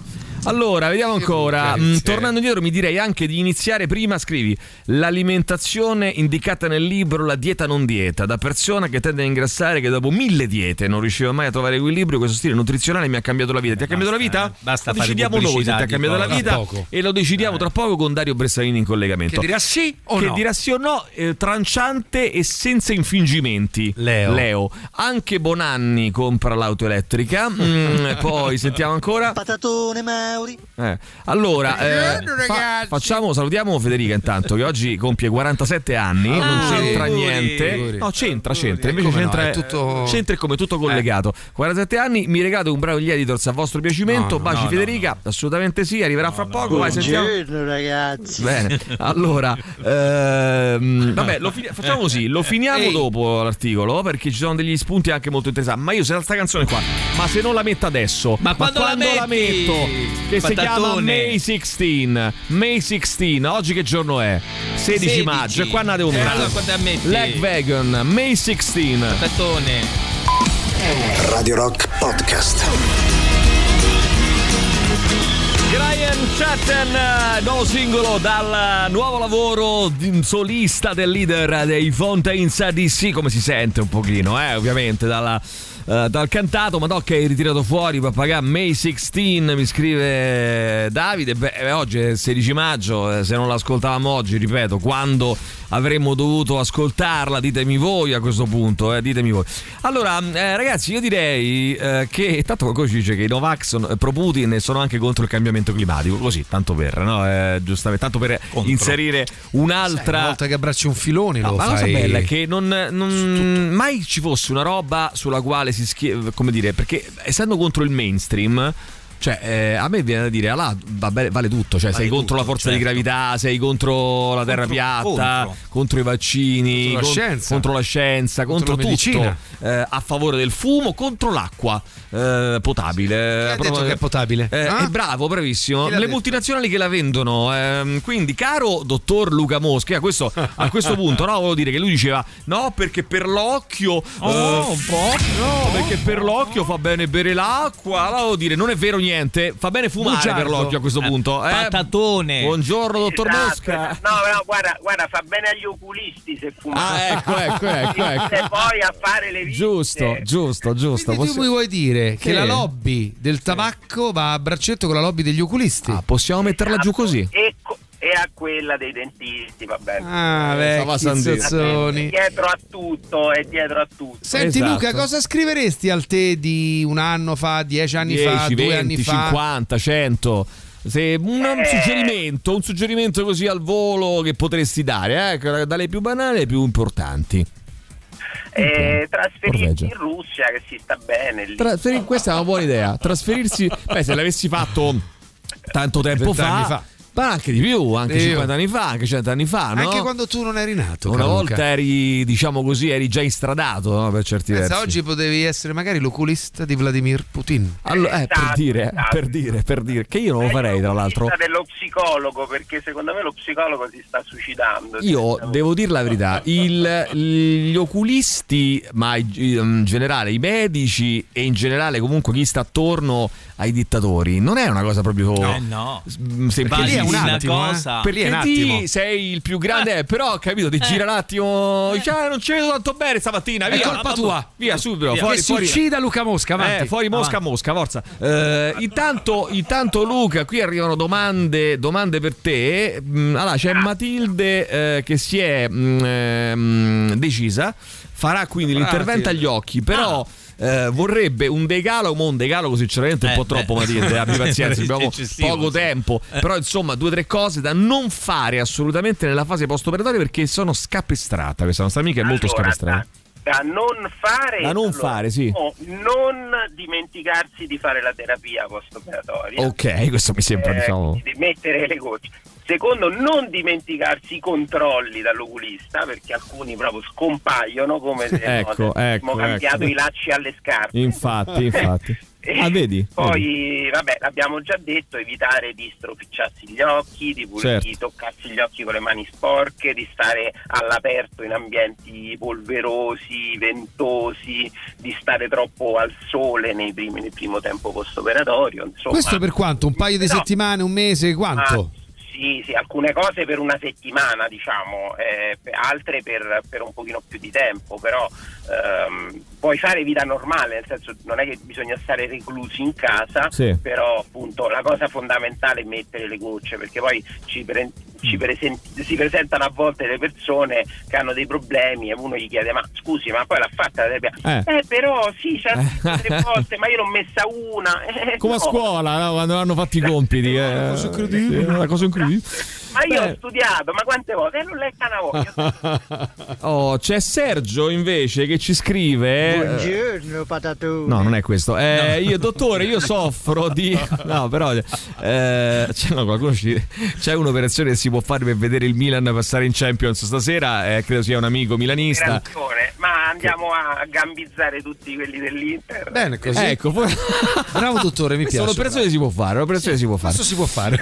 Allora, vediamo ancora. Mm, tornando indietro, mi direi anche di iniziare prima. Scrivi l'alimentazione indicata nel libro La dieta non dieta. Da persona che tende a ingrassare, che dopo mille diete non riusciva mai a trovare equilibrio, questo stile nuzionale mi ha cambiato la vita. Ti ha cambiato la vita? basta lo fare decidiamo noi se ti ha cambiato la vita. E lo decidiamo tra poco con Dario Bressanini in collegamento. Che dirà sì o che no? dirà sì o no, eh, tranciante e senza infingimenti. Leo. Anche Bonanni compra l'auto elettrica. Mm, poi sentiamo ancora. Patatone Mauri. Eh, Allora, eh, fa- facciamo, salutiamo Federica intanto che oggi compie 47 anni, non Auguri. c'entra Auguri. niente. Auguri. No, c'entra, c'entra, invece Come no, c'entra, è tutto- c'entra come tutto collegato. 47 anni, mi regalate un bravo gli editors a vostro piacimento. No, no, Baci no, Federica, assolutamente sì, arriverà fra poco. Vai, sentiamo. Buongiorno ragazzi. Bene, allora, ehm, vabbè, lo fini- facciamo così, lo finiamo Ehi. dopo l'articolo perché ci sono degli spunti anche molto interessanti. Ma io se sta canzone qua, ma se non la metto adesso, ma quando la la, metti? metto? Che si chiama Patatone. May 16. May 16, oggi che giorno è? 16, 16. maggio, e qua ne devo Eh, mettere. allora quando la metti? Leg Vegan, May 16. Patatone. Radio Rock Podcast. Brian Chatten, eh, nuovo singolo dal nuovo lavoro di- solista del leader dei Fontaines DC, come si sente un pochino, eh, ovviamente, dalla, eh, dal cantato, ma no che hai ritirato fuori papagà May 16, mi scrive Davide, beh, eh, oggi è il 16 maggio, eh, se non l'ascoltavamo oggi, ripeto, quando avremmo dovuto ascoltarla, ditemi voi a questo punto, eh, ditemi voi. Allora, eh, ragazzi, io direi eh, che tanto qualcuno ci dice che i Novax sono eh, pro Putin e sono anche contro il cambiamento climatico, così, tanto per, no? Eh, giustamente, tanto per inserire un'altra... Una volta che abbracci un filone No, lo ma la cosa fai... bella è che non, non- mai ci fosse una roba sulla quale si schia... come dire, perché essendo contro il mainstream... Cioè, eh, a me viene da dire, ah, va bene- vale tutto. Cioè, sei contro la forza di certo. gravità, sei contro la terra piatta, contro. contro. i vaccini, Contro la con- scienza. contro la scienza, contro, Contro la tutto. Eh, a favore del fumo, contro l'acqua eh, potabile. ha detto che è potabile? Eh, Ah? È bravo, bravissimo. Chi Le detto? multinazionali che la vendono. ehm, quindi, caro dottor Luca Mosca, a questo, a questo punto, no, volevo dire che lui diceva: no, perché per l'occhio. Oh, eh, un po'. No, perché per l'occhio fa bene bere l'acqua. Allora volevo dire, non è vero niente. Fa bene fumare Bugiardo. per l'occhio a questo Eh, punto. Eh? patatone. Buongiorno, dottor Esatto, Mosca. No, no, guarda, guarda, fa bene agli oculisti se fuma. Ah, ecco, ecco, ecco, ecco. E poi a fare le visite. Giusto, giusto, giusto. Quindi tu Possi- mi vuoi dire che Sì. la lobby del tabacco va a braccetto con la lobby degli oculisti? Ah, possiamo metterla giù così? E, co- e a quella dei dentisti, va bene. Ah, Stava vecchi Sandì. zozzoni. È dietro a tutto, è dietro a tutto. Senti Esatto. Luca, cosa scriveresti al te di un anno fa, dieci anni 10, fa, 20, due anni fa? 50, 100. Se un, Eh. suggerimento, un suggerimento così al volo che potresti dare, eh, dalle più banali alle più importanti. E trasferirsi in Russia che si sta bene lì. Trasferi- questa è una buona idea. Trasferirsi, beh, se l'avessi fatto tanto tempo 20 anni fa, fa. Ma anche di più, anche più. 50 anni fa, anche 100 anni fa, no? Anche quando tu non eri nato. Una caro volta Luca. eri, diciamo così, eri già instradato no? per certi Pensa, versi. oggi potevi essere magari l'oculista di Vladimir Putin. Allora, eh, per Esatto, dire, esatto. per dire, per dire, che io non lo farei tra l'altro. Dello psicologo perché secondo me lo psicologo si sta suicidando. Io devo dire la verità, il- gli oculisti, ma in generale i medici e in generale comunque chi sta attorno ai dittatori, non è una cosa proprio Eh no. mm, Lì semplicissima. è un attimo, eh. Lì Perché è un ti attimo. sei il più grande, eh, però ho capito, ti gira un attimo, "Ah, non ci vedo tanto bene stamattina, È via, colpa vabbè, tua. Via subito, Via. fuori, Che si fuori. uccida Luca Mosca, avanti. Eh, fuori Mosca, Avanti. Mosca, forza. Eh, intanto, intanto, Luca, qui arrivano domande, domande per te. Mm, Allora, c'è Matilde eh, che si è mm, ehm, decisa, farà quindi Brava, l'intervento Matilde. agli occhi, però... eh, vorrebbe un decalogo, ma un decalogo sinceramente un Eh, po' beh. troppo Matilde, abbi pazienza, abbiamo poco sì. tempo, però insomma due o tre cose da non fare assolutamente nella fase post-operatoria perché sono scapestrata, questa nostra amica è molto Allora, scapestrata. Da non fare, Da non allora, fare, sì. no, non dimenticarsi di fare la terapia post-operatoria. Ok, questo mi sembra Eh, diciamo... di mettere le gocce. Secondo, non dimenticarsi i controlli dall'oculista perché alcuni proprio scompaiono come se Ecco, no, avessimo ecco, cambiato ecco. i lacci alle scarpe. Infatti, infatti. Ah, vedi? Poi, vabbè, l'abbiamo già detto, evitare di stropicciarsi gli occhi, di, pul- Certo. di toccarsi gli occhi con le mani sporche, di stare all'aperto in ambienti polverosi, ventosi, di stare troppo al sole nei primi- nel primo tempo post-operatorio. Insomma, Questo per quanto? Un paio di No. settimane, un mese, quanto? Ah, sì, sì, alcune cose per una settimana, diciamo, eh, altre per, per un pochino più di tempo, però ehm, puoi fare vita normale, nel senso non è che bisogna stare reclusi in casa, Sì. però appunto la cosa fondamentale è mettere le gocce, perché poi ci, pre- ci presen- si presentano a volte le persone che hanno dei problemi e uno gli chiede ma scusi ma poi l'ha fatta la terapia? Eh. Eh, però sì, c'ha tre volte, ma io l'ho messa una. Eh, Come a no. scuola, no? quando hanno fatto i compiti. Eh. Sì, una cosa incredibile. Ma io ho studiato, ma quante volte? E non letta una volta. Oh, c'è Sergio invece che ci scrive. eh, Buongiorno patatone. No, non è questo. Eh, Io, dottore, io soffro di. No, però. eh, c'è, no, qualcuno ci- c'è un'operazione che si può fare per vedere il Milan passare in Champions stasera. eh, credo sia un amico milanista. Ragione, ma andiamo a gambizzare tutti quelli dell'Inter. Bene, così. Ecco, poi- Bravo dottore, mi Questa è piace. un'operazione si può fare. Un'operazione si può fare. Questo si può fare.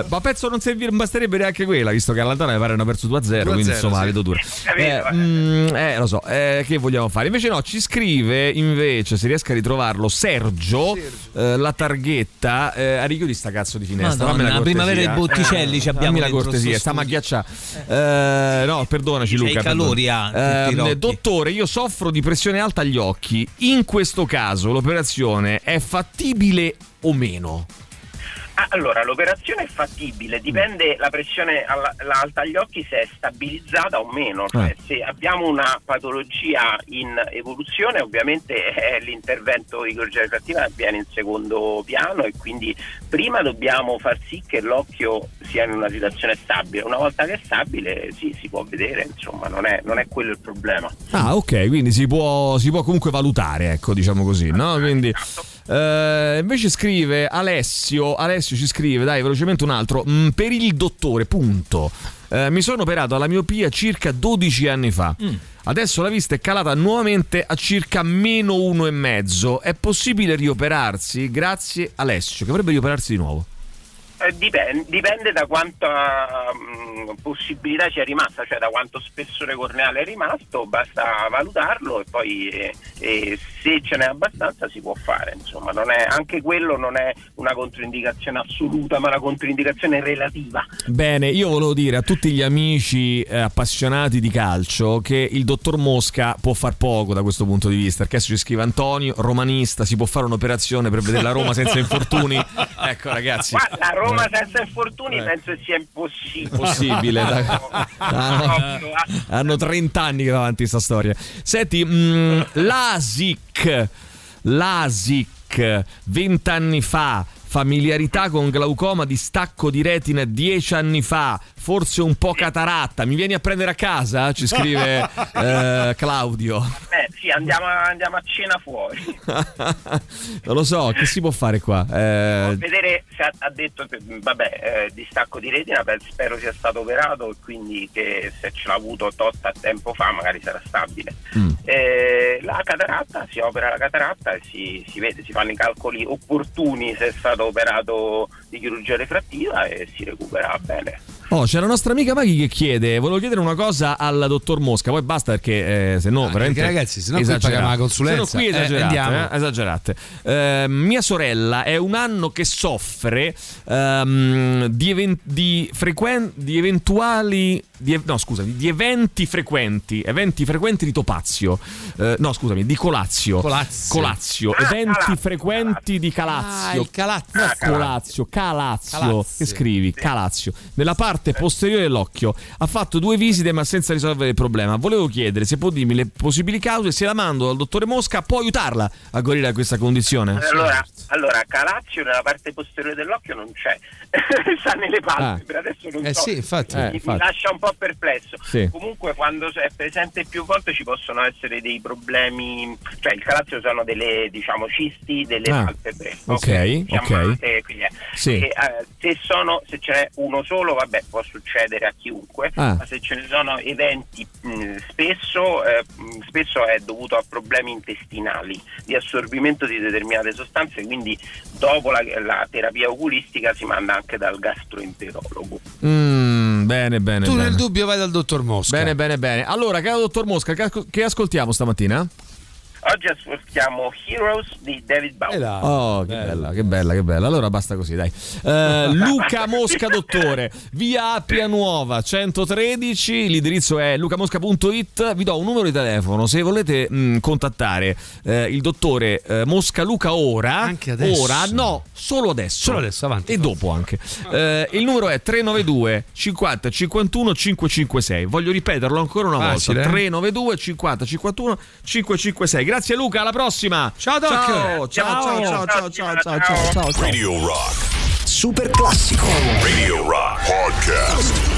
Eh, ma penso non, servire, non basterebbe neanche quella, visto che all'Antana mi pare hanno perso 2-0, quindi 2-0, insomma sì. vedo dura. capito, Eh, mm, eh, lo so, eh, che vogliamo fare? Invece no, ci scrive invece, se riesco a ritrovarlo, Sergio, eh, la targhetta, eh, a richiudi sta cazzo di finestra. Madonna, fammi la la cortesia. primavera dei Botticelli ci abbiamo Fammi la cortesia, stiamo a ghiacciare. Eh, no, perdonaci Luca. i calori, perdono. ah, Ehm, dottore, io soffro di pressione alta agli occhi. In questo caso l'operazione è fattibile o meno? Ah, allora, l'operazione è fattibile, dipende la pressione alla- la alta agli occhi se è stabilizzata o meno. Cioè, Eh. se abbiamo una patologia in evoluzione, ovviamente eh, l'intervento di chirurgia refrattiva avviene in secondo piano e quindi prima dobbiamo far sì che l'occhio sia in una situazione stabile. Una volta che è stabile, sì, si può vedere, insomma, non è, non è quello il problema. Ah, ok, quindi si può, si può comunque valutare, ecco, diciamo così, no? Quindi, eh, invece scrive Alessio, Alessio ci scrive, dai, velocemente un altro, mm, per il dottore, punto. Eh, mi sono operato alla miopia circa 12 anni fa. Adesso la vista è calata nuovamente a circa meno uno e mezzo. È possibile rioperarsi? Grazie Alessio, che vorrebbe rioperarsi di nuovo. Eh, dipende, dipende da quanta mh, possibilità ci è rimasta, cioè da quanto spessore corneale è rimasto, basta valutarlo e poi eh, eh, se ce n'è abbastanza si può fare, insomma, non è- anche quello non è una controindicazione assoluta, ma una controindicazione relativa. Bene, io volevo dire a tutti gli amici eh, appassionati di calcio che il dottor Mosca può far poco da questo punto di vista, perché adesso ci scrive Antonio, romanista, si può fare un'operazione per vedere la Roma senza infortuni. Ecco ragazzi, la Roma senza infortuni penso che sia impossibile. possibile. Ah, hanno 30 anni che va avanti sta storia. Senti, mh, l'ASIC, l'ASIC 20 anni fa familiarità con glaucoma di stacco di retina dieci anni fa, forse un po' cataratta. Mi vieni a prendere a casa? Ci scrive eh, Claudio. Eh sì, andiamo, andiamo a cena fuori. non lo so, che si può fare qua? Eh, Vedere se ha, detto che vabbè, eh, distacco di retina, beh, spero sia stato operato e quindi che se ce l'ha avuto tot a tempo fa magari sarà stabile. Mm. Eh, la cataratta, si opera la cataratta e si, si vede, si fanno i calcoli opportuni se è stato operato di chirurgia refrattiva e si recupera bene. Oh, c'è la nostra amica Maghi che chiede: Volevo chiedere una cosa al dottor Mosca, poi basta perché eh, se no, veramente. perché ragazzi, se no qui paghiamo la consulenza. Se no qui Eh, esagerate. andiamo. eh, esagerate. Eh, mia sorella è un anno che soffre ehm, di, even- di frequen- di eventuali. Di, no, scusami, di eventi frequenti, eventi frequenti di topazio. Eh, no, scusami, di colazio. Colazio. Colazio, Ah, eventi calazio, frequenti di calazio. Ah, calazio. No, Ah, colazio, calazio. Calazio. Che scrivi? Calazio. Nella parte posteriore dell'occhio. Ha fatto due visite ma senza risolvere il problema. Volevo chiedere se può dirmi le possibili cause se la mando dal dottore Mosca può aiutarla a guarire da questa condizione. Allora, allora, calazio nella parte posteriore dell'occhio non c'è, sta nelle palpebre. Adesso non Eh so. sì, infatti. Mi, Eh, mi infatti. lascia un po' perplesso. Sì. Comunque, quando è presente più volte ci possono essere dei problemi. Cioè, il calazio sono delle diciamo cisti delle Ah, palpebre. ok, Chiamate, quindi è- Sì. e, eh, se, sono, se c'è uno solo, vabbè, può succedere a chiunque, Ah. ma se ce ne sono eventi mh, spesso, eh, spesso è dovuto a problemi intestinali di assorbimento di determinate sostanze, quindi dopo la, la terapia oculistica si manda anche dal gastroenterologo. Mm, bene, bene. Tu bene. nel dubbio vai dal dottor Mosca. Bene, bene, bene. Allora, caro dottor Mosca, che, asco- che ascoltiamo stamattina? Oggi ascoltiamo Heroes di David Bowie. Oh, che bella, che bella, che bella. Allora basta così, dai. Eh, Luca Mosca Dottore, via Appia Nuova 113. L'indirizzo è lucamosca.it. Vi do un numero di telefono se volete mh, contattare eh, il dottore eh, Mosca Luca ora. Anche adesso? Ora, no, solo adesso. Solo adesso, avanti. E dopo anche. Eh, il numero è 392 50 51 556. Voglio ripeterlo ancora una Facile, volta. eh? 392 50 51 556. Grazie Luca, alla prossima. Ciao Doc. Ciao, ciao, ciao, ciao, ciao, ciao, ciao, ciao, ciao, ciao. Radio Rock. Super classico. Radio Rock Podcast.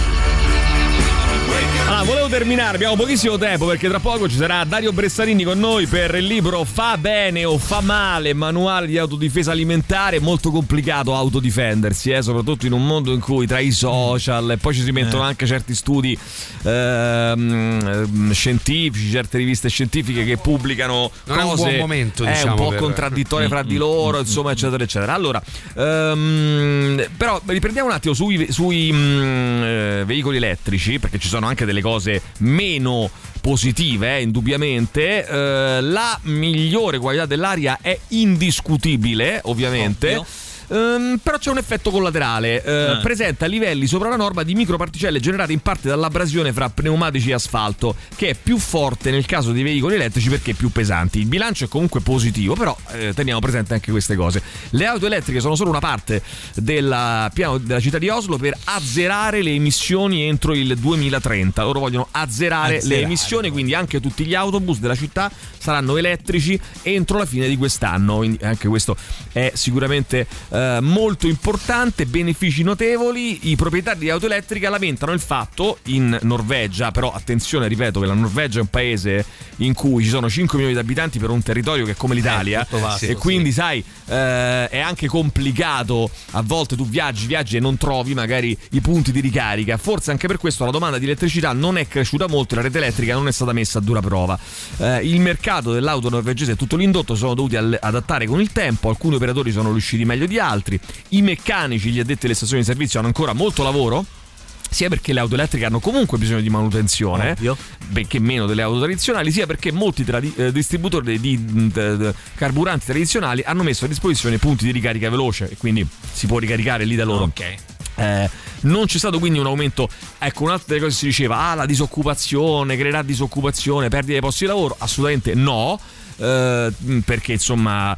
Allora, volevo terminare, abbiamo pochissimo tempo perché tra poco ci sarà Dario Bressarini con noi per il libro Fa bene o fa male, manuale di autodifesa alimentare, molto complicato autodifendersi, eh, soprattutto in un mondo in cui tra i social e poi ci si mettono anche certi studi ehm, ehm, scientifici, certe riviste scientifiche che pubblicano Non è un cose buon momento, eh, diciamo, un po' per- contraddittorie fra di loro, insomma, eccetera, eccetera. Allora, ehm, però riprendiamo un attimo sui, sui, mm, eh, veicoli elettrici, perché ci sono anche delle cose meno positive, eh, indubbiamente. Eh, la migliore qualità dell'aria è indiscutibile, ovviamente. Ovvio. Ehm, però c'è un effetto collaterale. Eh, Eh. Presenta livelli sopra la norma di microparticelle generate in parte dall'abrasione fra pneumatici e asfalto, che è più forte nel caso dei veicoli elettrici perché più pesanti. Il bilancio è comunque positivo, però eh, teniamo presente anche queste cose. Le auto elettriche sono solo una parte del piano della città di Oslo per azzerare le emissioni entro il 2030. Loro vogliono azzerare, le Azzerare. emissioni, quindi anche tutti gli autobus della città saranno elettrici entro la fine di quest'anno. Quindi anche questo è sicuramente eh, molto importante, benefici notevoli. I proprietari di auto elettriche lamentano il fatto in Norvegia, però attenzione, ripeto che la Norvegia è un paese in cui ci sono 5 milioni di abitanti per un territorio che è come l'Italia molto vasto, e sì. quindi sai eh, è anche complicato a volte tu viaggi, viaggi e non trovi magari i punti di ricarica. Forse anche per questo la domanda di elettricità non è cresciuta molto e la rete elettrica non è stata messa a dura prova. Eh, il mercato dell'auto norvegese e tutto l'indotto sono dovuti adattare con il tempo, alcuni operatori sono riusciti meglio di altri, i meccanici, gli addetti alle stazioni di servizio hanno ancora molto lavoro. Sia perché le auto elettriche hanno comunque bisogno di manutenzione, benché meno delle auto tradizionali, sia perché molti tradi- eh, distributori di, di- di carburanti tradizionali hanno messo a disposizione punti di ricarica veloce e quindi si può ricaricare lì da loro. Eh, non c'è stato quindi un aumento. Ecco, un'altra delle cose si diceva: ah, la disoccupazione creerà disoccupazione, perdita di posti di lavoro. Assolutamente no. Eh, perché insomma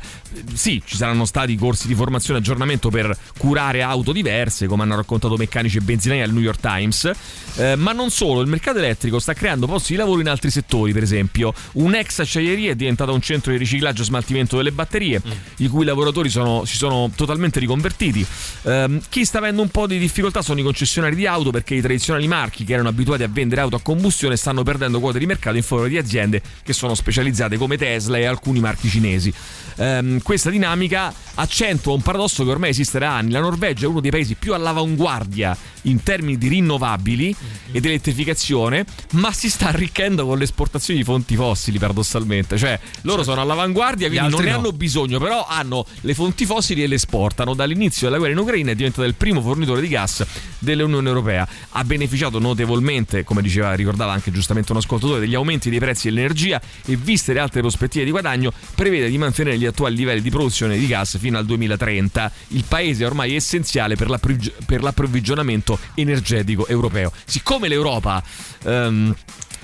sì, ci saranno stati corsi di formazione e aggiornamento per curare auto diverse, come hanno raccontato meccanici e benzinai al New York Times, eh, ma non solo, il mercato elettrico sta creando posti di lavoro in altri settori, per esempio un'ex acciaieria è diventata un centro di riciclaggio e smaltimento delle batterie, mm. i cui lavoratori sono, si sono totalmente riconvertiti. Eh, chi sta avendo un po' di difficoltà sono i concessionari di auto perché i tradizionali marchi che erano abituati a vendere auto a combustione stanno perdendo quote di mercato in favore di aziende che sono specializzate come Tesla e alcuni marchi cinesi. Eh, questa dinamica accentua un paradosso che ormai esiste da anni. La Norvegia è uno dei paesi più all'avanguardia in termini di rinnovabili mm-hmm. ed elettrificazione, ma si sta arricchendo con l'esportazione di fonti fossili, paradossalmente. Cioè, loro certo. sono all'avanguardia, quindi non ne no. hanno bisogno, però hanno le fonti fossili e le esportano. Dall'inizio della guerra in Ucraina è diventato il primo fornitore di gas dell'Unione Europea. Ha beneficiato notevolmente, come diceva, ricordava anche giustamente un ascoltatore, degli aumenti dei prezzi dell'energia e viste le altre prospettive di guadagno, prevede di mantenere gli attuali livelli di produzione di gas fino al 2030. Il paese è ormai essenziale per, l'approvvigionamento energetico europeo. Siccome l'Europa um,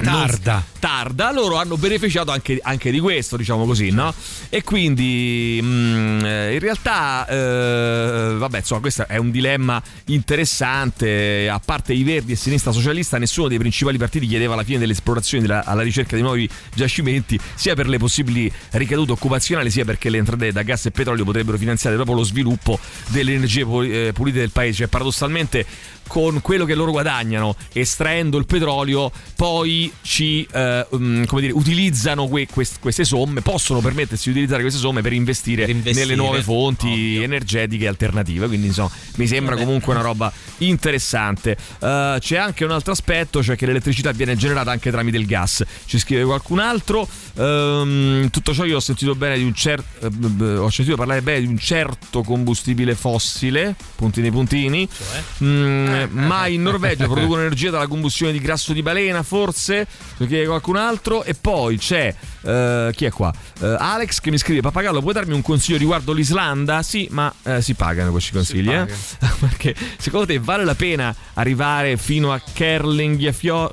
tarda. tarda, loro hanno beneficiato anche, anche, di questo, diciamo così, no? E quindi mh, mm, eh, in realtà, eh, vabbè, insomma, questo è un dilemma interessante. A parte i Verdi e Sinistra Socialista, nessuno dei principali partiti chiedeva la fine delle esplorazioni della, alla ricerca di nuovi giacimenti, sia per le possibili ricadute occupazionali, sia perché le entrate da gas e petrolio potrebbero finanziare proprio lo sviluppo delle energie eh, pulite del paese. Cioè, paradossalmente, con quello che loro guadagnano estraendo il petrolio, poi ci eh, um, dire, utilizzano que- quest- queste somme, possono permettersi di utilizzare queste somme per investire, per investire. nelle nuove fonti Ovvio. energetiche alternative. Quindi insomma, mi sembra comunque una roba interessante. Uh, c'è anche un altro aspetto, cioè che l'elettricità viene generata anche tramite il gas. Ci scrive qualcun altro. Um, tutto ciò io ho sentito bene di un certo. Uh, ho sentito parlare bene di un certo combustibile fossile. Puntini puntini. Cioè? Mm, ma in Norvegia producono energia dalla combustione di grasso di balena, forse, perché qualcun altro. E poi c'è, uh, chi è qua? Uh, Alex che mi scrive, Papagallo, puoi darmi un consiglio riguardo l'Islanda? Sì, ma uh, si pagano questi consigli, eh? perché secondo te vale la pena arrivare fino a Kerlingiafiol,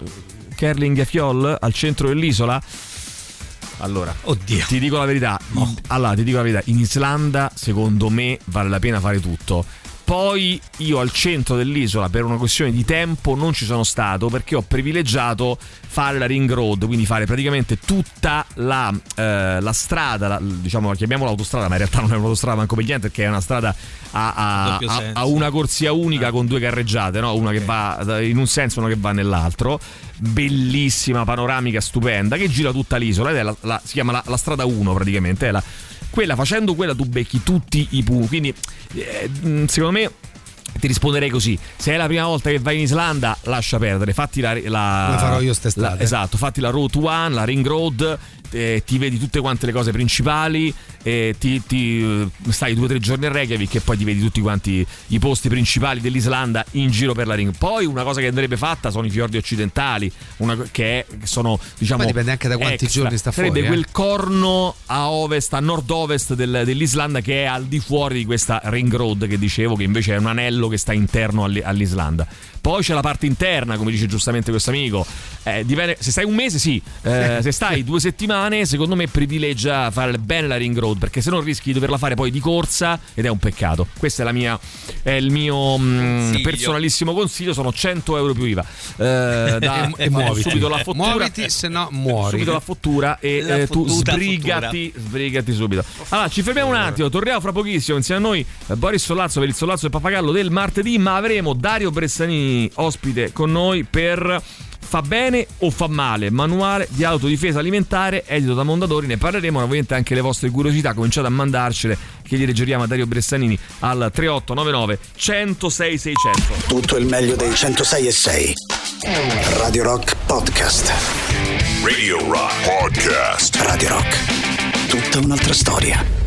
Kerlingiafiol al centro dell'isola? Allora, Oddio. ti dico la verità. Oh. Allora, ti dico la verità. In Islanda, secondo me, vale la pena fare tutto poi io al centro dell'isola per una questione di tempo non ci sono stato perché ho privilegiato fare la ring road, quindi fare praticamente tutta la, eh, la strada, la, diciamo chiamiamola autostrada, ma in realtà non è un'autostrada manco per niente perché è una strada a, a, a, a una corsia unica ah. con due carreggiate, no? una okay. che va in un senso e una che va nell'altro. Bellissima, panoramica, stupenda, che gira tutta l'isola ed è la, la, si chiama la, strada 1 praticamente, è la quella facendo quella tu becchi tutti i punti. Quindi, eh, secondo me ti risponderei così: se è la prima volta che vai in Islanda, lascia perdere. Fatti la. la Come farò io st'estate. esatto, fatti la Route 1, la Ring Road eh, ti vedi tutte quante le cose principali, eh, ti, ti, stai due o tre giorni a Reykjavik e poi ti vedi tutti quanti i posti principali dell'Islanda in giro per la ring. Poi una cosa che andrebbe fatta sono i fiordi occidentali, una, che, è, che sono diciamo... Poi dipende anche da quanti extra. giorni sta fuori. Sarebbe eh. quel corno a ovest, a nord-ovest del, dell'Islanda che è al di fuori di questa ring road che dicevo, che invece è un anello che sta interno all'Islanda. Poi c'è la parte interna, come dice giustamente questo amico. Eh, dipende, se stai un mese, sì. Eh, se stai due settimane, secondo me privilegia fare bene la ring road, perché se no rischi di doverla fare poi di corsa ed è un peccato. Questo è, la mia, è il mio mh, mm, personalissimo consiglio. Sono 100 euro più IVA. Eh, da, e, e muoviti. subito la fottura. Muoviti, se no muori. Subito la fottura e la eh, tu sbrigati, sbrigati subito. Allora, ci fermiamo un attimo. Torniamo fra pochissimo insieme a noi. Eh, Boris Sollazzo per il Sollazzo del Papagallo del martedì, ma avremo Dario Bressanini ospite con noi per Fa bene o fa male? Manuale di autodifesa alimentare edito da Mondadori. Ne parleremo. Ovviamente anche le vostre curiosità. Cominciate a mandarcele che gli leggeriamo a Dario Bressanini al 3899 106 600. Tutto il meglio dei 106 e 6. Radio Rock Podcast. Radio Rock Podcast. Radio Rock. Tutta un'altra storia.